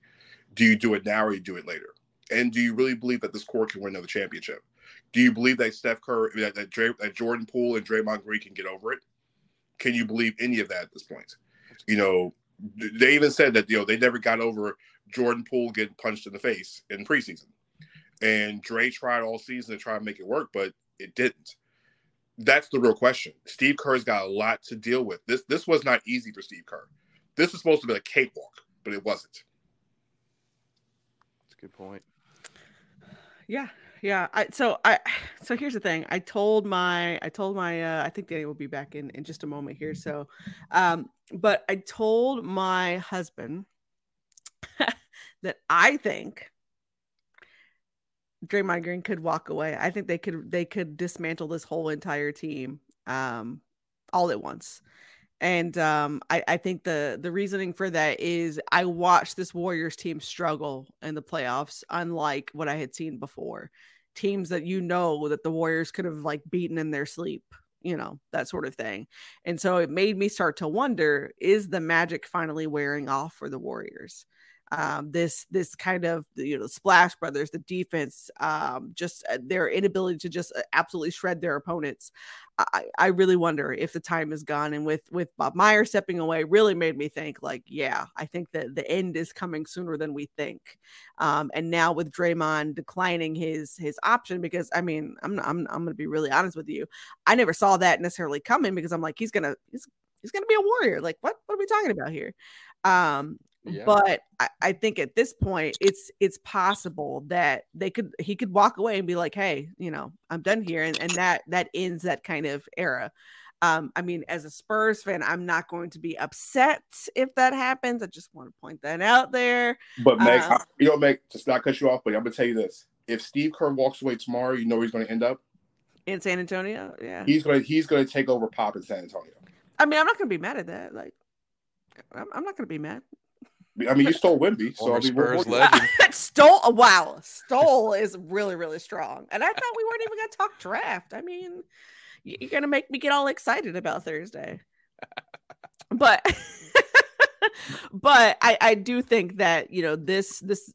[SPEAKER 2] Do you do it now or you do it later? And do you really believe that this core can win another championship? Do you believe that Steph Curry, that, that, that Jordan Poole and Draymond Green can get over it? Can you believe any of that at this point? You know, they even said that you know they never got over Jordan Poole getting punched in the face in preseason, and Dre tried all season to try and make it work, but it didn't that's the real question. Steve Kerr's got a lot to deal with. This this was not easy for Steve Kerr. This was supposed to be a cakewalk, but it wasn't.
[SPEAKER 3] That's a good point.
[SPEAKER 1] Yeah, yeah. I so I so here's the thing. I told my I told my uh, I think Danny will be back in in just a moment here. So, um, but I told my husband that I think Draymond Green could walk away. I think they could they could dismantle this whole entire team um, all at once. And um, I, I think the the reasoning for that is I watched this Warriors team struggle in the playoffs, unlike what I had seen before. Teams that you know that the Warriors could have like beaten in their sleep, you know, that sort of thing. And so it made me start to wonder: is the magic finally wearing off for the Warriors? Um, this this kind of you know Splash Brothers, the defense, um, just uh, their inability to just uh, absolutely shred their opponents. I, I really wonder if the time is gone. And with with Bob Meyer stepping away, really made me think like, yeah, I think that the end is coming sooner than we think. Um, and now with Draymond declining his his option, because I mean, I'm I'm I'm gonna be really honest with you, I never saw that necessarily coming because I'm like, he's gonna he's he's gonna be a warrior. Like, what what are we talking about here? Um, yeah. But I, I, think at this point, it's it's possible that they could he could walk away and be like, "Hey, you know, I'm done here," and and that that ends that kind of era. Um, I mean, as a Spurs fan, I'm not going to be upset if that happens. I just want to point that out there.
[SPEAKER 2] But Meg, um, you know, Meg, just not cut you off, but I'm gonna tell you this: if Steve Kerr walks away tomorrow, you know he's going to end up
[SPEAKER 1] in San Antonio. Yeah,
[SPEAKER 2] he's going to he's going to take over Pop in San Antonio.
[SPEAKER 1] I mean, I'm not going to be mad at that. Like, I'm, I'm not going to be mad.
[SPEAKER 2] I mean, you stole Wemby, so I mean, Spurs
[SPEAKER 1] legend. stole. Wow, stole is really, really strong. And I thought we weren't even going to talk draft. I mean, you're going to make me get all excited about Thursday. but, but I, I do think that you know this this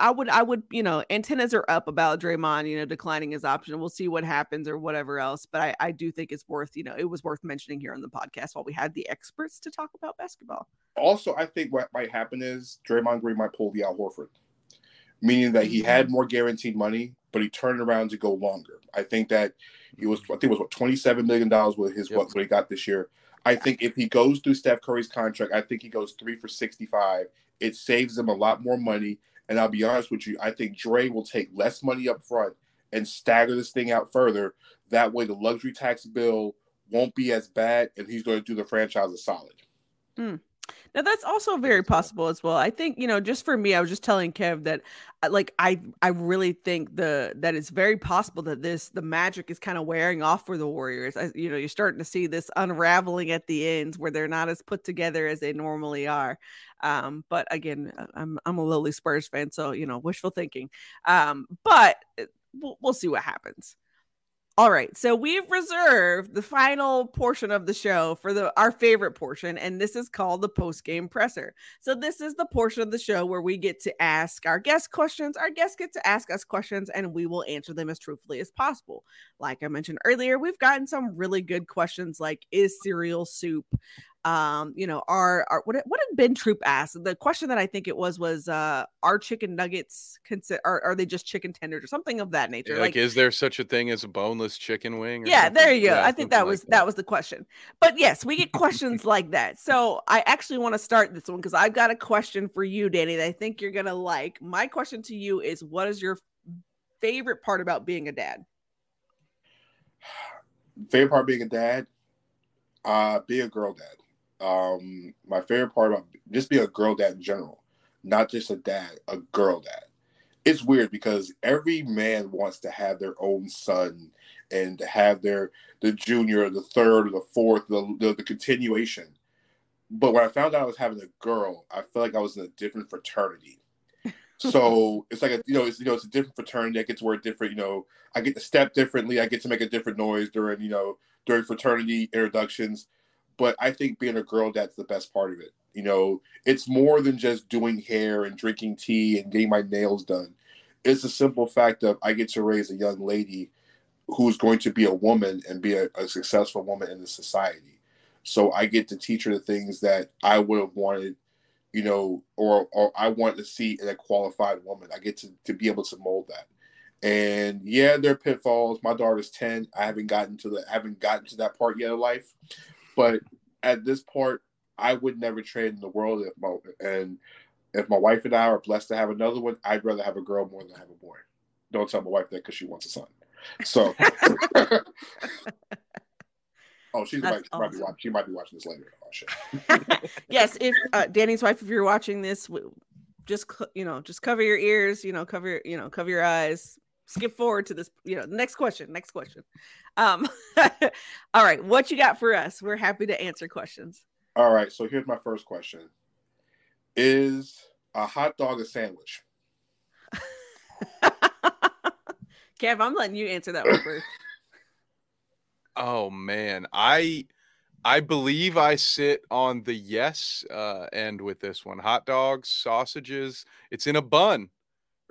[SPEAKER 1] I would, I would, you know, antennas are up about Draymond, you know, declining his option. We'll see what happens or whatever else. But I, I do think it's worth, you know, it was worth mentioning here on the podcast while we had the experts to talk about basketball.
[SPEAKER 2] Also, I think what might happen is Draymond Green might pull the Al Horford, meaning that he had mm-hmm. more guaranteed money, but he turned around to go longer. I think that he was, I think it was what twenty seven million dollars with his yep. what, what he got this year. I think if he goes through Steph Curry's contract, I think he goes three for sixty five. It saves him a lot more money and I'll be honest with you, I think Dre will take less money up front and stagger this thing out further. That way, the luxury tax bill won't be as bad, and he's going to do the franchise a solid.
[SPEAKER 1] Mm. Now that's also very possible as well. I think you know, just for me, I was just telling Kev that, uh, like, I I really think the that it's very possible that this the magic is kind of wearing off for the Warriors. I, you know, you're starting to see this unraveling at the ends where they're not as put together as they normally are. Um, but again, uh, I'm I'm a lowly Spurs fan, so you know, wishful thinking. Um, but uh, we'll, we'll see what happens. All right, so we've reserved the final portion of the show for the our favorite portion, and this is called the post game presser. So this is the portion of the show where we get to ask our guests questions. Our guests get to ask us questions, and we will answer them as truthfully as possible. Like I mentioned earlier, we've gotten some really good questions, like "Is cereal soup?" Um you know are are what, what did ben troop ask? The question that i think it was was uh are chicken nuggets consider are, are they just chicken tenders or something of that nature?
[SPEAKER 3] like, like is there such a thing as a boneless chicken wing
[SPEAKER 1] yeah something? there you go. Yeah, i think that was like that. that was the question. But yes we get questions like that. So i actually want to start this one because i've got a question for you danny that i think you're gonna like. My question to you is what is your favorite part about being a dad?
[SPEAKER 2] Favorite part being a dad? Uh being a girl dad um, my favorite part about just being a girl dad in general, not just a dad, a girl dad. It's weird because every man wants to have their own son and to have their the junior, the third, or the fourth, the, the, the continuation. But when I found out I was having a girl, I felt like I was in a different fraternity. so it's like a you know it's you know it's a different fraternity. I get to wear different you know I get to step differently. I get to make a different noise during you know during fraternity introductions but I think being a girl dad's the best part of it. You know, it's more than just doing hair and drinking tea and getting my nails done. It's the simple fact of I get to raise a young lady who's going to be a woman and be a, a successful woman in the society. So I get to teach her the things that I would have wanted, you know, or or I want to see in a qualified woman. I get to, to be able to mold that. And yeah, there are pitfalls. My daughter's 10. I haven't gotten to the haven't gotten to that part yet of life. But at this part, I would never trade in the world if my and if my wife and I are blessed to have another one, I'd rather have a girl more than have a boy. Don't tell my wife that because she wants a son. So, oh, she's might, awesome. might, be watching. She might be watching this later. Oh
[SPEAKER 1] shit. yes, if uh, Danny's wife, if you're watching this, just you know, just cover your ears. You know, cover you know, cover your eyes. Skip forward to this. You know, next question. Next question. Um, all right, what you got for us? We're happy to answer questions.
[SPEAKER 2] All right, so here's my first question: Is a hot dog a sandwich?
[SPEAKER 1] Kev, I'm letting you answer that one first.
[SPEAKER 3] oh man, I I believe I sit on the yes uh, end with this one. Hot dogs, sausages. It's in a bun,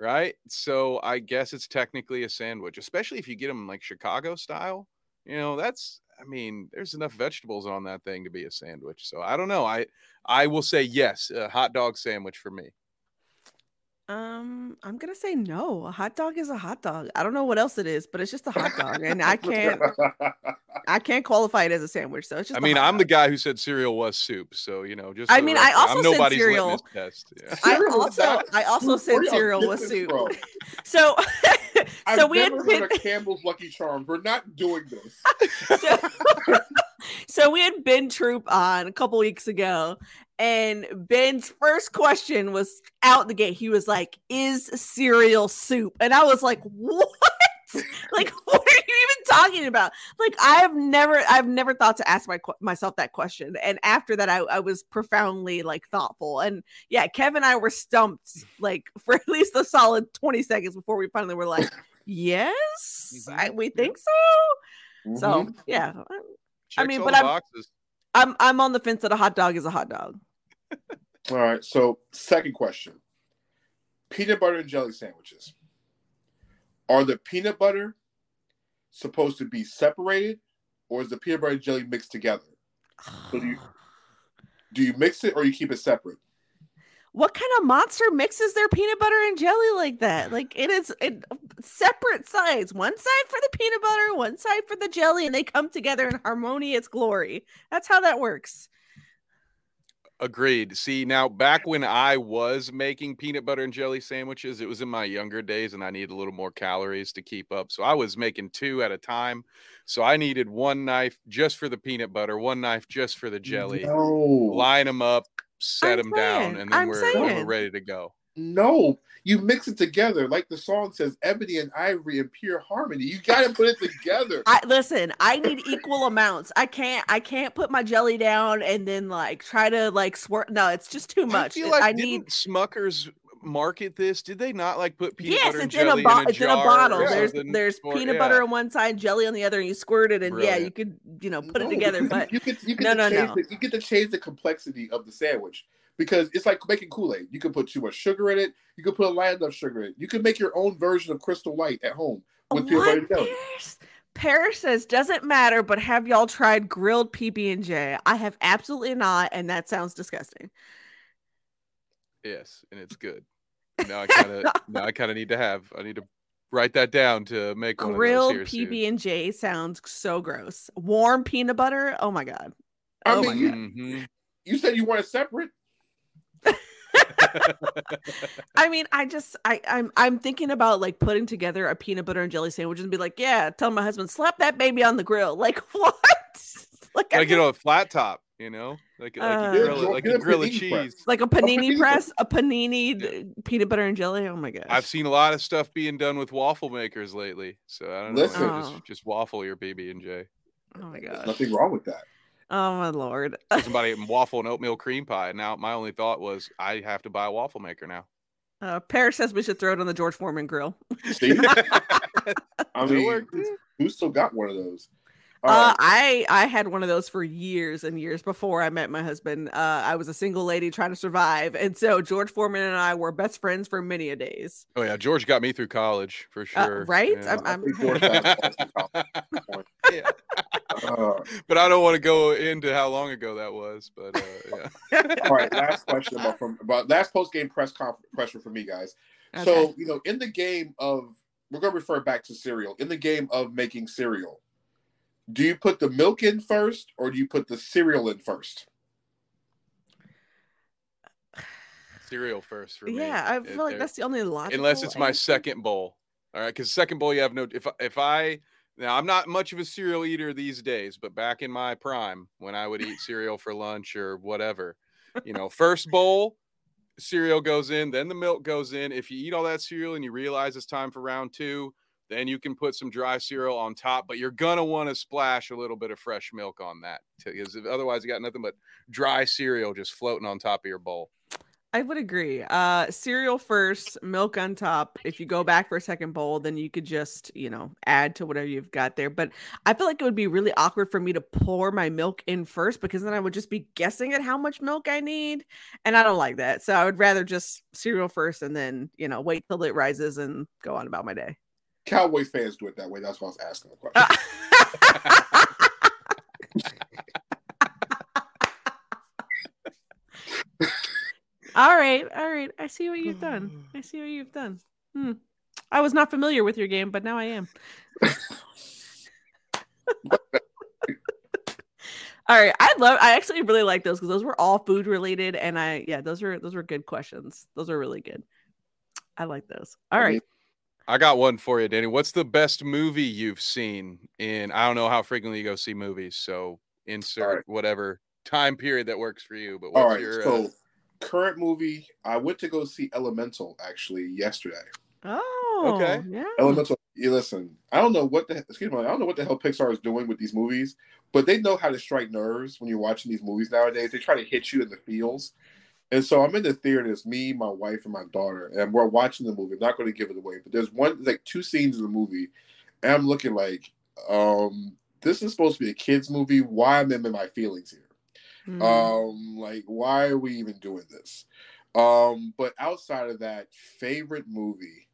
[SPEAKER 3] right? So I guess it's technically a sandwich, especially if you get them like Chicago style. You know, that's. I mean, there's enough vegetables on that thing to be a sandwich. So I don't know. I I will say yes, a hot dog sandwich for me.
[SPEAKER 1] Um, I'm gonna say no. A hot dog is a hot dog. I don't know what else it is, but it's just a hot dog, and I can't, I can't qualify it as a sandwich. So it's just.
[SPEAKER 3] I mean, I'm dog. the guy who said cereal was soup, so you know, just.
[SPEAKER 1] I mean, I also I'm said cereal. Test. Yeah. I also, I also said cereal was soup. so,
[SPEAKER 2] so we had been... A Campbell's Lucky Charms. We're not doing this.
[SPEAKER 1] so, so we had Ben Troop on a couple weeks ago, and Ben's first question was out the gate. He was like, "Is cereal soup?" And I was like, "What? like, what are you even talking about?" Like, I have never, I've never thought to ask my myself that question. And after that, I, I was profoundly like thoughtful. And yeah, Kevin and I were stumped like for at least a solid twenty seconds before we finally were like, "Yes, mm-hmm. I, we think so." Mm-hmm. So yeah,
[SPEAKER 3] Checks I mean, but I'm.
[SPEAKER 1] I'm I'm on the fence that a hot dog is a hot dog.
[SPEAKER 2] All right. So, second question: peanut butter and jelly sandwiches. Are the peanut butter supposed to be separated, or is the peanut butter and jelly mixed together? So do you do you mix it or you keep it separate?
[SPEAKER 1] What kind of monster mixes their peanut butter and jelly like that? Like it is it, separate sides. One side for the peanut butter, one side for the jelly, and they come together in harmonious glory. That's how that works.
[SPEAKER 3] Agreed. See, now back when I was making peanut butter and jelly sandwiches, it was in my younger days and I needed a little more calories to keep up. So I was making two at a time. So I needed one knife just for the peanut butter, one knife just for the jelly. No. Line them up, set I'm them saying, down, and then we're, we're ready to go.
[SPEAKER 2] No, you mix it together, like the song says, ebony and ivory in pure harmony. You got to put it together.
[SPEAKER 1] I listen. I need equal amounts. I can't. I can't put my jelly down and then like try to like swear. No, it's just too much. I, feel like I need
[SPEAKER 3] Smuckers market this? Did they not like put peanut
[SPEAKER 1] yes,
[SPEAKER 3] butter
[SPEAKER 1] it's
[SPEAKER 3] in a,
[SPEAKER 1] bo-
[SPEAKER 3] in a
[SPEAKER 1] it's in a bottle. There's there's peanut yeah. butter on one side, jelly on the other, and you squirt it, and Brilliant. yeah, you could you know put no, it together. But
[SPEAKER 2] you could you could no no no. The, you get to change the complexity of the sandwich because it's like making Kool Aid. You can put too much sugar in it. You can put a lot enough sugar in it. You can make your own version of Crystal Light at home with peanut butter jelly.
[SPEAKER 1] Paris says doesn't matter, but have y'all tried grilled PB and J? I have absolutely not, and that sounds disgusting.
[SPEAKER 3] Yes, and it's good. Now I kind of now I kind of need to have. I need to write that down to make
[SPEAKER 1] grilled PB and J sounds so gross. Warm peanut butter. Oh my god.
[SPEAKER 2] I
[SPEAKER 1] oh
[SPEAKER 2] mean, you, mm-hmm. you said you want it separate.
[SPEAKER 1] I mean, I just I I'm I'm thinking about like putting together a peanut butter and jelly sandwich and be like, yeah, tell my husband slap that baby on the grill. Like what?
[SPEAKER 3] like like you know a flat top, you know, like like uh, you grill, like a grill of cheese, press.
[SPEAKER 1] like a panini, a panini press, a panini yeah. peanut butter and jelly. Oh my gosh!
[SPEAKER 3] I've seen a lot of stuff being done with waffle makers lately, so I don't know. Listen, oh. just just waffle your PB and J.
[SPEAKER 1] Oh my gosh!
[SPEAKER 2] There's nothing wrong with that.
[SPEAKER 1] Oh my lord!
[SPEAKER 3] Somebody eating waffle and oatmeal cream pie. Now my only thought was I have to buy a waffle maker now.
[SPEAKER 1] Uh, Paris says we should throw it on the George Foreman grill.
[SPEAKER 2] I mean, who still got one of those?
[SPEAKER 1] Uh, I I had one of those for years and years before I met my husband. Uh, I was a single lady trying to survive, and so George Foreman and I were best friends for many a days.
[SPEAKER 3] Oh yeah, George got me through college for uh, sure.
[SPEAKER 1] Uh, right?
[SPEAKER 3] Yeah.
[SPEAKER 1] I'm,
[SPEAKER 3] I'm... yeah. Uh, but I don't want to go into how long ago that was. But uh,
[SPEAKER 2] yeah. All right, last question about from about last post game press conference pressure for me, guys. Okay. So you know, in the game of we're going to refer back to cereal. In the game of making cereal, do you put the milk in first or do you put the cereal in first?
[SPEAKER 3] Cereal first for
[SPEAKER 1] me. Yeah, I feel like that's the only logical.
[SPEAKER 3] Unless it's my answer. second bowl. All right, because second bowl you have no. If if I now I'm not much of a cereal eater these days, but back in my prime when I would eat cereal for lunch or whatever, you know, first bowl cereal goes in, then the milk goes in. If you eat all that cereal and you realize it's time for round two, then you can put some dry cereal on top, but you're gonna want to splash a little bit of fresh milk on that because otherwise you got nothing but dry cereal just floating on top of your bowl.
[SPEAKER 1] I would agree. Uh cereal first, milk on top. If you go back for a second bowl, then you could just, you know, add to whatever you've got there. But I feel like it would be really awkward for me to pour my milk in first because then I would just be guessing at how much milk I need. And I don't like that. So I would rather just cereal first and then, you know, wait till it rises and go on about my day.
[SPEAKER 2] Cowboy fans do it that way. That's why I was asking the question.
[SPEAKER 1] All right, all right. I see what you've done. I see what you've done. Hmm. I was not familiar with your game, but now I am. all right, I love. I actually really like those because those were all food related, and I yeah, those were those were good questions. Those are really good. I like those. All right.
[SPEAKER 3] I got one for you, Danny. What's the best movie you've seen in? I don't know how frequently you go see movies, so insert right. whatever time period that works for you. But what's
[SPEAKER 2] all right,
[SPEAKER 3] your
[SPEAKER 2] so uh, current movie? I went to go see Elemental actually yesterday.
[SPEAKER 1] Oh, okay. Yeah.
[SPEAKER 2] Elemental. You listen. I don't know what the excuse me. I don't know what the hell Pixar is doing with these movies, but they know how to strike nerves when you're watching these movies nowadays. They try to hit you in the feels. And so I'm in the theater. It's me, my wife, and my daughter, and we're watching the movie. I'm not going to give it away, but there's one, like two scenes in the movie, and I'm looking like, um, this is supposed to be a kids movie. Why am I in my feelings here? Mm. Um, like, why are we even doing this? Um, but outside of that, favorite movie.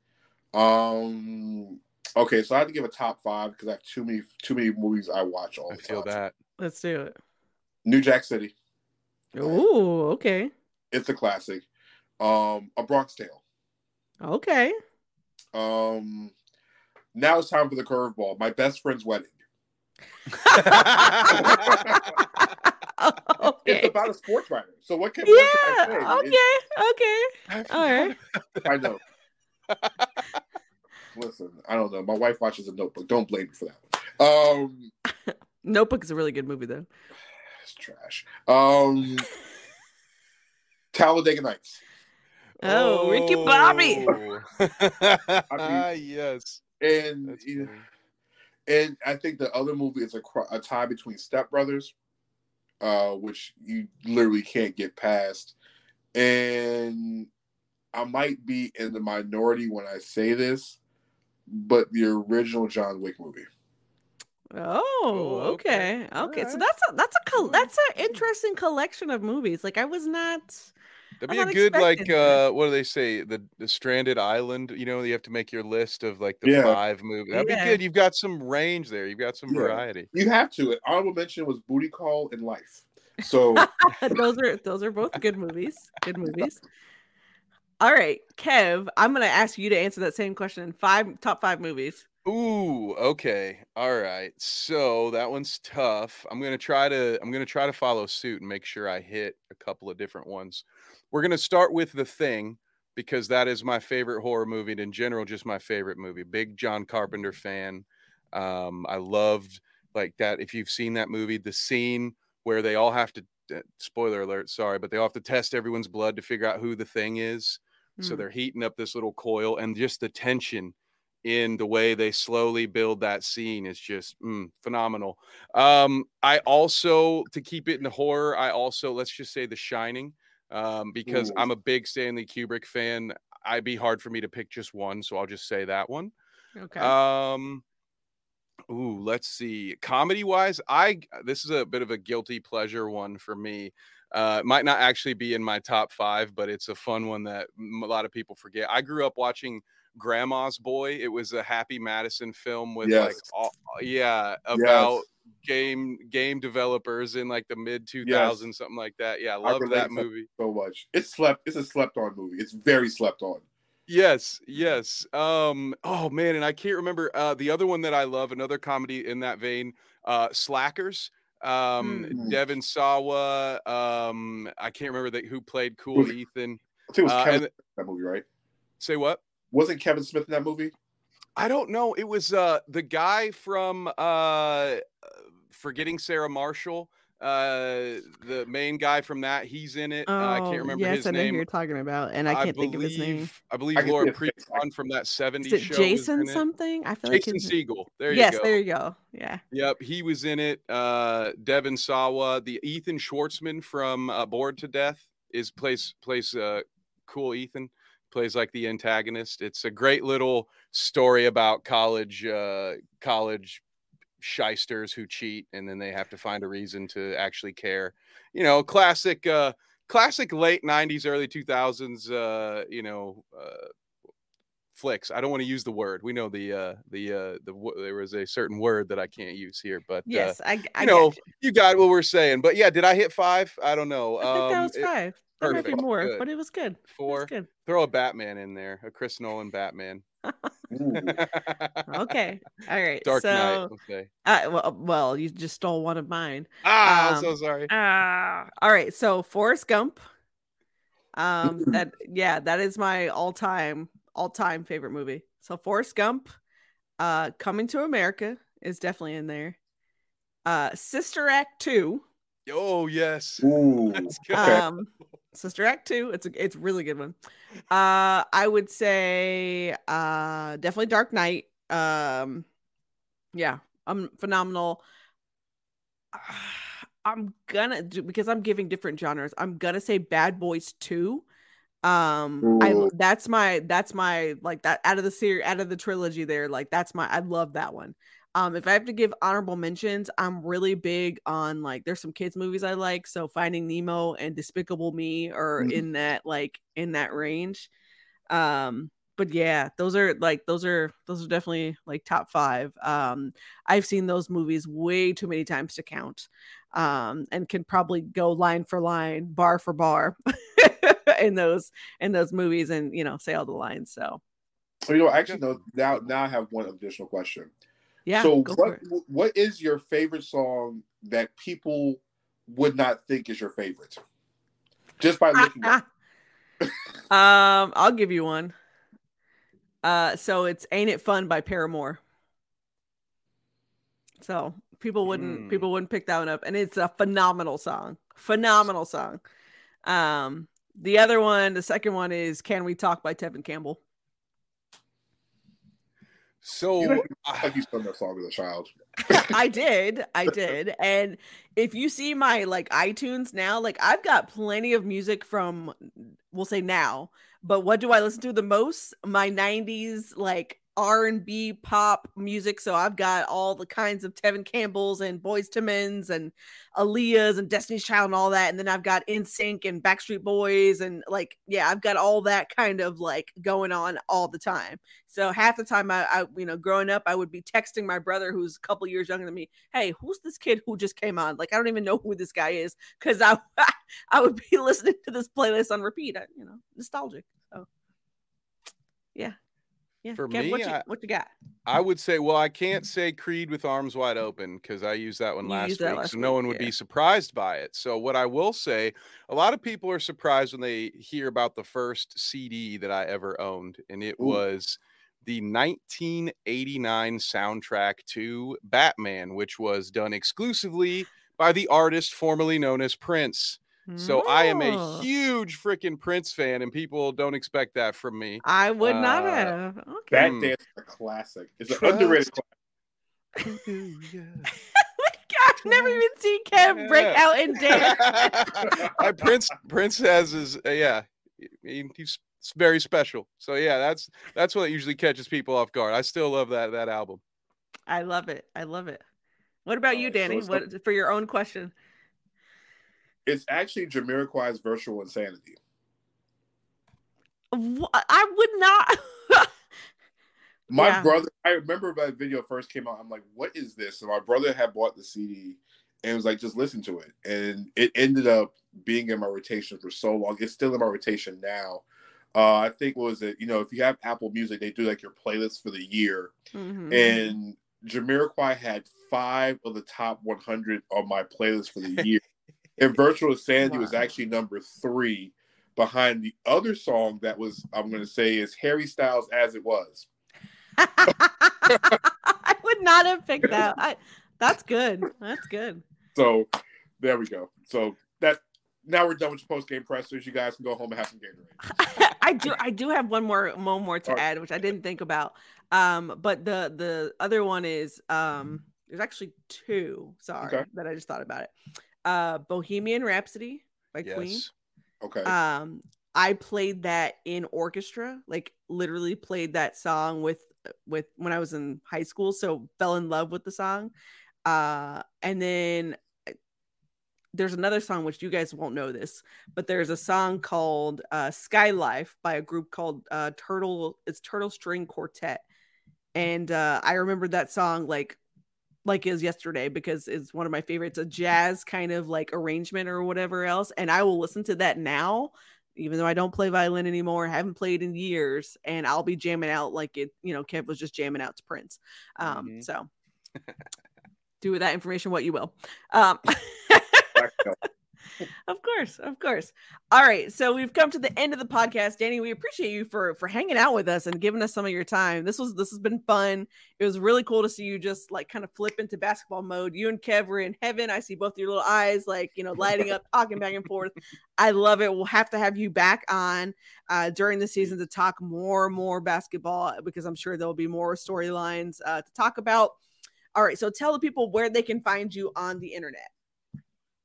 [SPEAKER 2] Um, okay, so I have to give a top five because I have too many too many movies I watch all I the
[SPEAKER 3] feel
[SPEAKER 2] time.
[SPEAKER 3] that.
[SPEAKER 1] Let's do it.
[SPEAKER 2] New Jack City.
[SPEAKER 1] Oh, okay.
[SPEAKER 2] It's a classic. Um, A Bronx Tale.
[SPEAKER 1] Okay.
[SPEAKER 2] Um, now it's time for the curveball. My best friend's wedding. okay. It's about a sports writer. So what can,
[SPEAKER 1] yeah, what can I say? Okay, okay. All right.
[SPEAKER 2] I know. Listen, I don't know. My wife watches a notebook. Don't blame me for that one. Um
[SPEAKER 1] Notebook is a really good movie though.
[SPEAKER 2] It's trash. Um Talladega Nights.
[SPEAKER 1] Oh, oh. Ricky Bobby.
[SPEAKER 3] I mean, yes.
[SPEAKER 2] And and I think the other movie is a, a tie between Step Brothers uh, which you literally can't get past. And I might be in the minority when I say this, but the original John Wick movie.
[SPEAKER 1] Oh, okay, okay. okay. Right. So that's a that's a that's an interesting collection of movies. Like I was not.
[SPEAKER 3] That'd be a good like uh what do they say? The the stranded island you know you have to make your list of like the yeah. five movies that'd yeah. be good. You've got some range there. You've got some yeah. variety.
[SPEAKER 2] You have to. It honorable mention was booty call and life. So
[SPEAKER 1] those are those are both good movies. Good movies. All right kev i'm gonna ask you to answer that same question in five top five movies
[SPEAKER 3] Ooh, okay. All right. So that one's tough. I'm gonna try to I'm gonna try to follow suit and make sure I hit a couple of different ones. We're going to start with The Thing because that is my favorite horror movie and in general just my favorite movie. Big John Carpenter fan. Um, I loved like that if you've seen that movie, the scene where they all have to uh, spoiler alert, sorry, but they all have to test everyone's blood to figure out who the thing is. Mm. So they're heating up this little coil and just the tension in the way they slowly build that scene is just mm, phenomenal. Um, I also, to keep it in the horror, I also let's just say The Shining um, because Ooh. I'm a big Stanley Kubrick fan. I'd be hard for me to pick just one, so I'll just say that one.
[SPEAKER 1] Okay.
[SPEAKER 3] Um, ooh, let's see. Comedy wise, I this is a bit of a guilty pleasure one for me. Uh, it might not actually be in my top five, but it's a fun one that a lot of people forget. I grew up watching Grandma's Boy. It was a Happy Madison film with yes. like, all, yeah, about yes game game developers in like the mid 2000s yes. something like that yeah i love that movie
[SPEAKER 2] so much it's slept it's a slept on movie it's very slept on
[SPEAKER 3] yes yes um oh man and i can't remember uh the other one that i love another comedy in that vein uh slackers um mm. devon sawa um i can't remember that who played cool was, ethan
[SPEAKER 2] i think it was uh, Kevin, that movie right
[SPEAKER 3] say what
[SPEAKER 2] wasn't kevin smith in that movie
[SPEAKER 3] I don't know. It was uh the guy from uh forgetting Sarah Marshall. Uh, the main guy from that, he's in it. Oh, uh, I can't oh, remember
[SPEAKER 1] yes,
[SPEAKER 3] his
[SPEAKER 1] I know
[SPEAKER 3] name.
[SPEAKER 1] Who you're talking about, and I can't
[SPEAKER 3] I believe,
[SPEAKER 1] think of his name.
[SPEAKER 3] I believe I Laura Prepon from that '70s show.
[SPEAKER 1] Jason something? I feel
[SPEAKER 3] Jason
[SPEAKER 1] like
[SPEAKER 3] Jason Segel. There
[SPEAKER 1] yes,
[SPEAKER 3] you
[SPEAKER 1] go. Yes, there you go. Yeah.
[SPEAKER 3] Yep, he was in it. Uh, Devon Sawa, the Ethan Schwartzman from uh, Bored to Death. is plays plays uh, cool Ethan plays like the antagonist. It's a great little story about college uh, college shysters who cheat and then they have to find a reason to actually care. You know, classic uh classic late 90s early 2000s uh you know uh flicks. I don't want to use the word. We know the uh the uh the there was a certain word that I can't use here, but
[SPEAKER 1] yes,
[SPEAKER 3] uh,
[SPEAKER 1] I, I
[SPEAKER 3] you know
[SPEAKER 1] you.
[SPEAKER 3] you. got what we're saying. But yeah, did I hit five? I don't know.
[SPEAKER 1] I think that um, was five. It, there might be more, good. but it was good.
[SPEAKER 3] Four.
[SPEAKER 1] Was good.
[SPEAKER 3] Throw a Batman in there, a Chris Nolan Batman.
[SPEAKER 1] okay. All right.
[SPEAKER 3] Dark
[SPEAKER 1] so,
[SPEAKER 3] Knight. Okay.
[SPEAKER 1] Uh, well, well, you just stole one of mine.
[SPEAKER 3] Ah, um, I'm so sorry.
[SPEAKER 1] Ah. Uh, all right. So Forrest Gump. Um, that yeah, that is my all-time, all-time favorite movie. So Forrest Gump, uh, Coming to America is definitely in there. Uh, Sister Act Two.
[SPEAKER 3] Oh yes.
[SPEAKER 2] Ooh.
[SPEAKER 1] Um, Sister Act 2. It's a it's a really good one. Uh I would say uh definitely Dark Knight. Um yeah, I'm phenomenal. I'm gonna do because I'm giving different genres. I'm gonna say Bad Boys 2. Um Ooh. I that's my that's my like that out of the series out of the trilogy there. Like that's my I love that one. Um, if I have to give honorable mentions, I'm really big on like there's some kids movies I like. So Finding Nemo and Despicable Me are mm-hmm. in that like in that range. Um, but yeah, those are like those are those are definitely like top five. Um, I've seen those movies way too many times to count. Um, and can probably go line for line, bar for bar in those in those movies and you know say all the lines. So
[SPEAKER 2] you know, actually, no. Now, now I have one additional question.
[SPEAKER 1] Yeah.
[SPEAKER 2] So what what is your favorite song that people would not think is your favorite? Just by looking
[SPEAKER 1] um, I'll give you one. Uh so it's Ain't It Fun by Paramore. So people wouldn't mm. people wouldn't pick that one up. And it's a phenomenal song. Phenomenal song. Um the other one, the second one is Can We Talk by Tevin Campbell.
[SPEAKER 3] So
[SPEAKER 2] you like you sung that song as a child.
[SPEAKER 1] I did, I did, and if you see my like iTunes now, like I've got plenty of music from, we'll say now, but what do I listen to the most? My '90s like R&B pop music. So I've got all the kinds of Tevin Campbell's and Boyz II Men's and Aaliyah's and Destiny's Child and all that. And then I've got NSYNC and Backstreet Boys and like, yeah, I've got all that kind of like going on all the time. So half the time I, I you know, growing up, I would be texting my brother who's a couple years younger than me, hey, who's this kid who just came on? Like, I don't even know who this guy is because I, I would be listening to this playlist on repeat, I, you know, nostalgic. So yeah, yeah.
[SPEAKER 3] For
[SPEAKER 1] Kev,
[SPEAKER 3] me,
[SPEAKER 1] what you, I, what you, got?
[SPEAKER 3] I would say, well, I can't say Creed with arms wide open because I used that one you last week, last so no one would yeah. be surprised by it. So what I will say, a lot of people are surprised when they hear about the first CD that I ever owned, and it Ooh. was the 1989 soundtrack to Batman, which was done exclusively by the artist formerly known as Prince. So I am a oh. huge freaking Prince fan, and people don't expect that from me.
[SPEAKER 1] I would uh, not have. Okay.
[SPEAKER 2] That dance is a classic. It's an underrated classic.
[SPEAKER 1] I've never even seen Kev break out and dance.
[SPEAKER 3] My Prince Prince has his uh, yeah, he, he's very special. So yeah, that's that's what usually catches people off guard. I still love that that album.
[SPEAKER 1] I love it. I love it. What about you, Danny? So what for your own question?
[SPEAKER 2] It's actually Jamiroquai's Virtual Insanity.
[SPEAKER 1] I would not.
[SPEAKER 2] my yeah. brother, I remember that video first came out. I'm like, what is this? And my brother had bought the CD and was like, just listen to it. And it ended up being in my rotation for so long. It's still in my rotation now. Uh, I think was it, you know, if you have Apple Music, they do like your playlist for the year. Mm-hmm. And Jamiroquai had five of the top 100 on my playlist for the year. And Virtual Insanity wow. was actually number three behind the other song that was, I'm going to say, is Harry Styles As It Was.
[SPEAKER 1] I would not have picked that. I, that's good. That's good.
[SPEAKER 2] So there we go. So that now we're done with your post game pressers. You guys can go home and have some Gatorade.
[SPEAKER 1] I do. I do have one more, one more to right. add, which I didn't think about. Um, but the the other one is um, there's actually two. Sorry, okay. that I just thought about it uh Bohemian Rhapsody by yes. Queen.
[SPEAKER 2] Okay.
[SPEAKER 1] Um, I played that in orchestra, like literally played that song with with when I was in high school. So fell in love with the song. Uh, and then uh, there's another song which you guys won't know this, but there's a song called uh, "Sky Life" by a group called uh, Turtle. It's Turtle String Quartet, and uh, I remember that song like like is yesterday because it's one of my favorites. A jazz kind of like arrangement or whatever else, and I will listen to that now even though I don't play violin anymore, haven't played in years, and I'll be jamming out like it, you know, Kev was just jamming out to Prince. Um, mm-hmm. so do with that information what you will. Um, of course, of course. All right, so we've come to the end of the podcast, Danny. We appreciate you for for hanging out with us and giving us some of your time. This was this has been fun. It was really cool to see you just like kind of flip into basketball mode. You and Kev were in heaven. I see both your little eyes like you know lighting up, talking back and forth. I love it. We'll have to have you back on uh, during the season to talk more and more basketball because I'm sure there'll be more storylines uh, to talk about. All right, so tell the people where they can find you on the internet.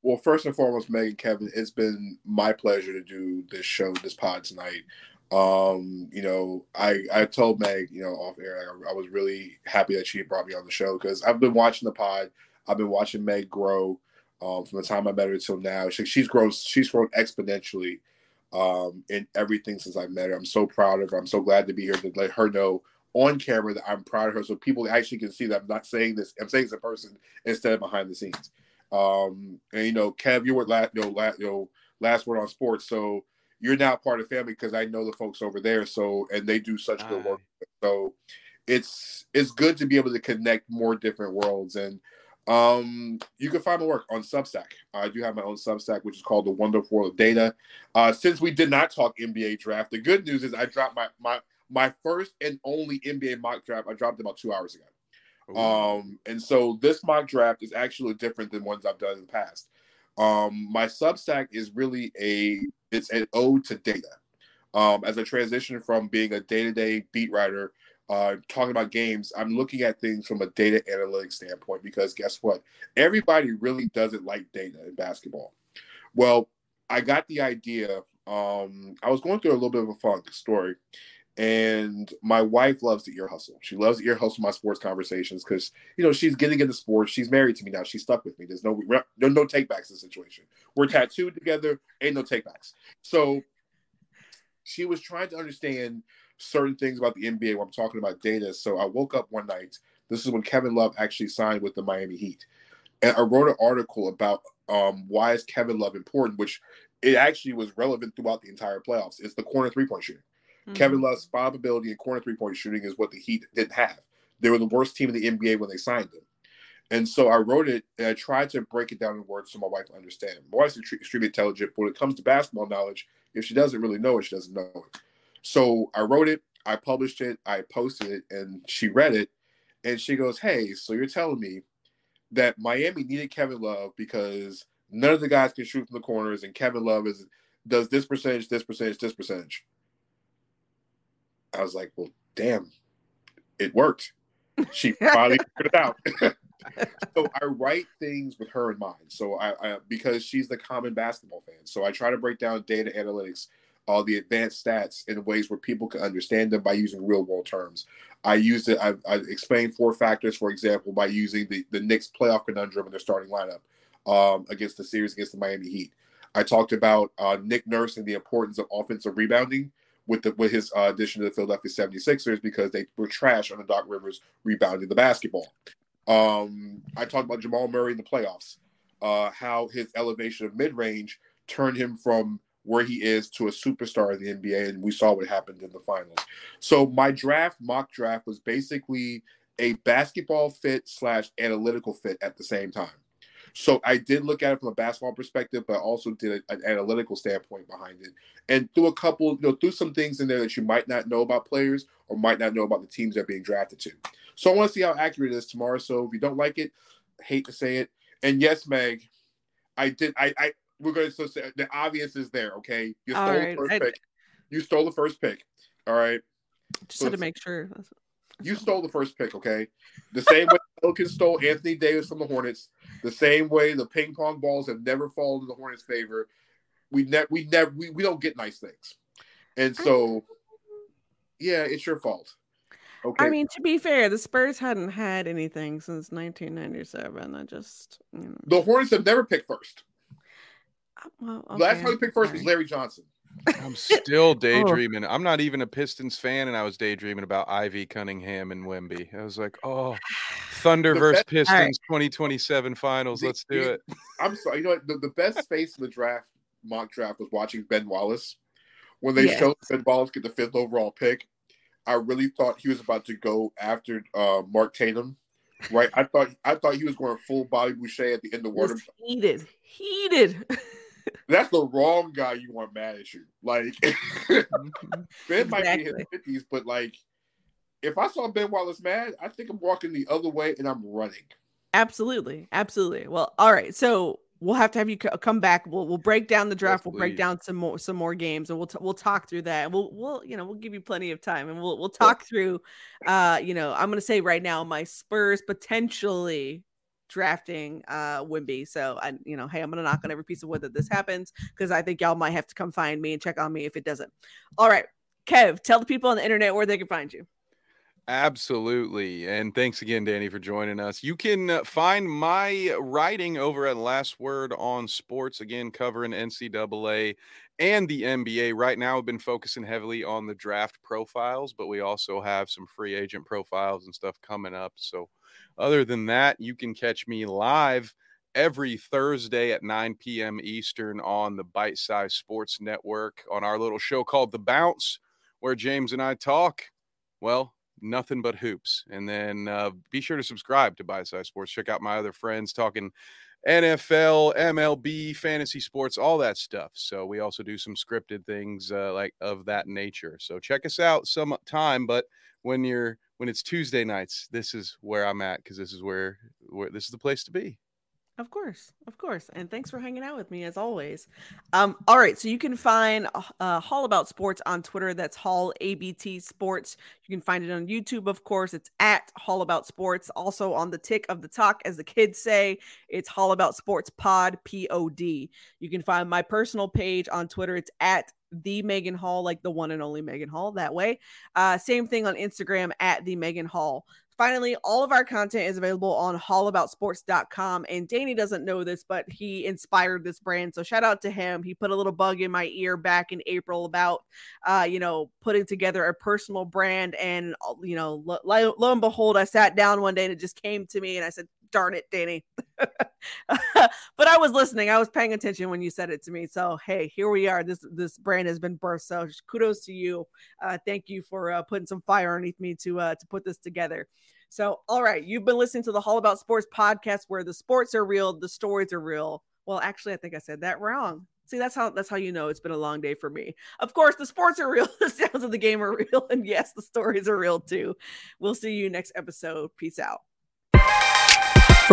[SPEAKER 2] Well, first and foremost, Meghan Kevin, it's been my pleasure to do this show, this pod tonight. Um, you know, I I told Meg, you know, off air, I, I was really happy that she brought me on the show because I've been watching the pod. I've been watching Meg grow um, from the time I met her till now. She, she's grown she's grown exponentially um, in everything since I met her. I'm so proud of her. I'm so glad to be here to let her know on camera that I'm proud of her, so people actually can see that I'm not saying this. I'm saying this in person instead of behind the scenes. Um, and you know, Kev, you were last, you know, last, you know, last word on sports, so you're now part of the family because I know the folks over there. So and they do such good work. So it's it's good to be able to connect more different worlds. And um you can find my work on substack. I do have my own substack which is called the wonderful world of data. Uh since we did not talk nba draft the good news is i dropped my my my first and only nba mock draft. I dropped it about two hours ago um, and so this mock draft is actually different than ones I've done in the past. Um, my Substack is really a it's an ode to data. Um, as I transition from being a day-to-day beat writer, uh, talking about games, I'm looking at things from a data analytics standpoint because guess what? Everybody really doesn't like data in basketball. Well, I got the idea. Um, I was going through a little bit of a funk story, and my wife loves the ear hustle. She loves the ear hustle my sports conversations because you know she's getting into sports. She's married to me now. She's stuck with me. There's no no no takebacks in the situation. We're tattooed together. Ain't no takebacks. So she was trying to understand certain things about the NBA when I'm talking about data. So I woke up one night. This is when Kevin Love actually signed with the Miami Heat, and I wrote an article about um, why is Kevin Love important, which it actually was relevant throughout the entire playoffs. It's the corner three point shooting. Mm-hmm. Kevin Love's five ability and corner three point shooting is what the Heat didn't have. They were the worst team in the NBA when they signed him. And so I wrote it and I tried to break it down in words so my wife would understand. My wife's extremely intelligent, but when it comes to basketball knowledge, if she doesn't really know it, she doesn't know it. So I wrote it, I published it, I posted it, and she read it. And she goes, Hey, so you're telling me that Miami needed Kevin Love because none of the guys can shoot from the corners, and Kevin Love is does this percentage, this percentage, this percentage. I was like, well, damn, it worked. She finally figured it out. so I write things with her in mind. So I, I, because she's the common basketball fan. So I try to break down data analytics, all the advanced stats in ways where people can understand them by using real world terms. I used it. I, I explained four factors, for example, by using the the Knicks playoff conundrum in their starting lineup um, against the series against the Miami Heat. I talked about uh, Nick Nurse and the importance of offensive rebounding with the with his uh, addition to the Philadelphia 76ers because they were trash on the Doc Rivers rebounding the basketball. Um, I talked about Jamal Murray in the playoffs, uh, how his elevation of mid range turned him from where he is to a superstar in the NBA, and we saw what happened in the finals. So my draft, mock draft, was basically a basketball fit slash analytical fit at the same time. So I did look at it from a basketball perspective, but also did an analytical standpoint behind it, and threw a couple, you know, threw some things in there that you might not know about players or might not know about the teams they're being drafted to. So I want to see how accurate it is tomorrow. So if you don't like it, hate to say it, and yes, Meg, I did. I, I we're going to say the obvious is there. Okay, you stole right. the first I, pick. You stole the first pick. All right.
[SPEAKER 1] Just so had to make sure.
[SPEAKER 2] You stole the first pick, okay? The same way Pelicans stole Anthony Davis from the Hornets, the same way the ping pong balls have never fallen in the Hornets' favor. we never we never we, we don't get nice things, and so yeah, it's your fault.
[SPEAKER 1] Okay. I mean, to be fair, the Spurs hadn't had anything since 1997. I just
[SPEAKER 2] you know. the Hornets have never picked first. Uh, well, okay. Last time we picked first Sorry. was Larry Johnson.
[SPEAKER 3] I'm still oh. daydreaming. I'm not even a Pistons fan, and I was daydreaming about Ivey Cunningham and Wemby. I was like, oh, Thunder versus Pistons right. 2027 finals. The, Let's do the, it.
[SPEAKER 2] I'm sorry. You know what? The, the best face in the draft, mock draft, was watching Ben Wallace. When they yes. showed Ben Wallace get the fifth overall pick, I really thought he was about to go after uh, Mark Tatum. Right, I thought I thought he was going full Bobby Boucher at the end of the water.
[SPEAKER 1] Heated, heated.
[SPEAKER 2] That's the wrong guy you want mad at you. Like Ben might be in his fifties, but like if I saw Ben Wallace mad, I think I'm walking the other way and I'm running.
[SPEAKER 1] Absolutely, absolutely. Well, all right. So we'll have to have you come back. We'll we'll break down the draft. Yes, we'll break down some more some more games, and we'll t- we'll talk through that. And we'll we'll you know we'll give you plenty of time, and we'll we'll talk through. Uh, you know, I'm gonna say right now my Spurs potentially drafting uh Wemby. So I, you know, hey, I'm gonna knock on every piece of wood that this happens because I think y'all might have to come find me and check on me if it doesn't. All right, Kev, tell the people on the internet where they can find you.
[SPEAKER 3] Absolutely. And thanks again, Danny, for joining us. You can uh, find my writing over at Last Word on Sports, again, covering NCAA and the NBA. Right now, we've been focusing heavily on the draft profiles, but we also have some free agent profiles and stuff coming up. So, other than that, you can catch me live every Thursday at 9 p.m. Eastern on the Bite Size Sports Network on our little show called The Bounce, where James and I talk, well, nothing but hoops. And then uh, be sure to subscribe to Bite Size Sports. Check out my other friends talking NFL, MLB, fantasy sports, all that stuff. So we also do some scripted things uh, like of that nature. So check us out some time. But when you're when it's Tuesday nights, this is where I'm at because this is where where this is the place to be.
[SPEAKER 1] Of course, of course. And thanks for hanging out with me as always. Um, all right, so you can find uh, Hall About Sports on Twitter. That's Hall ABT Sports. You can find it on YouTube, of course. It's at Hall About Sports. Also on the tick of the talk, as the kids say, it's Hall About Sports Pod, P O D. You can find my personal page on Twitter. It's at the Meghan Hall, like the one and only Meghan Hall, that way. Uh, same thing on Instagram at the Meghan Hall. Finally, all of our content is available on hallaboutsports.com. And Danny doesn't know this, but he inspired this brand. So shout out to him. He put a little bug in my ear back in April about, uh, you know, putting together a personal brand. And, uh, you know, lo, lo and behold, I sat down one day and it just came to me and I said, darn it, Danny. but I was listening. I was paying attention when you said it to me. So hey, here we are. This this brand has been birthed. So kudos to you. Uh, thank you for uh, putting some fire underneath me to uh, to put this together. So all right, you've been listening to the Hall About Sports podcast, where the sports are real, the stories are real. Well, actually, I think I said that wrong. See, that's how that's how you know it's been a long day for me. Of course, the sports are real, the sounds of the game are real, and yes, the stories are real too. We'll see you next episode. Peace out.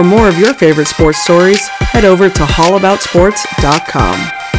[SPEAKER 1] For more of your favorite sports stories, head over to hallaboutsports.com.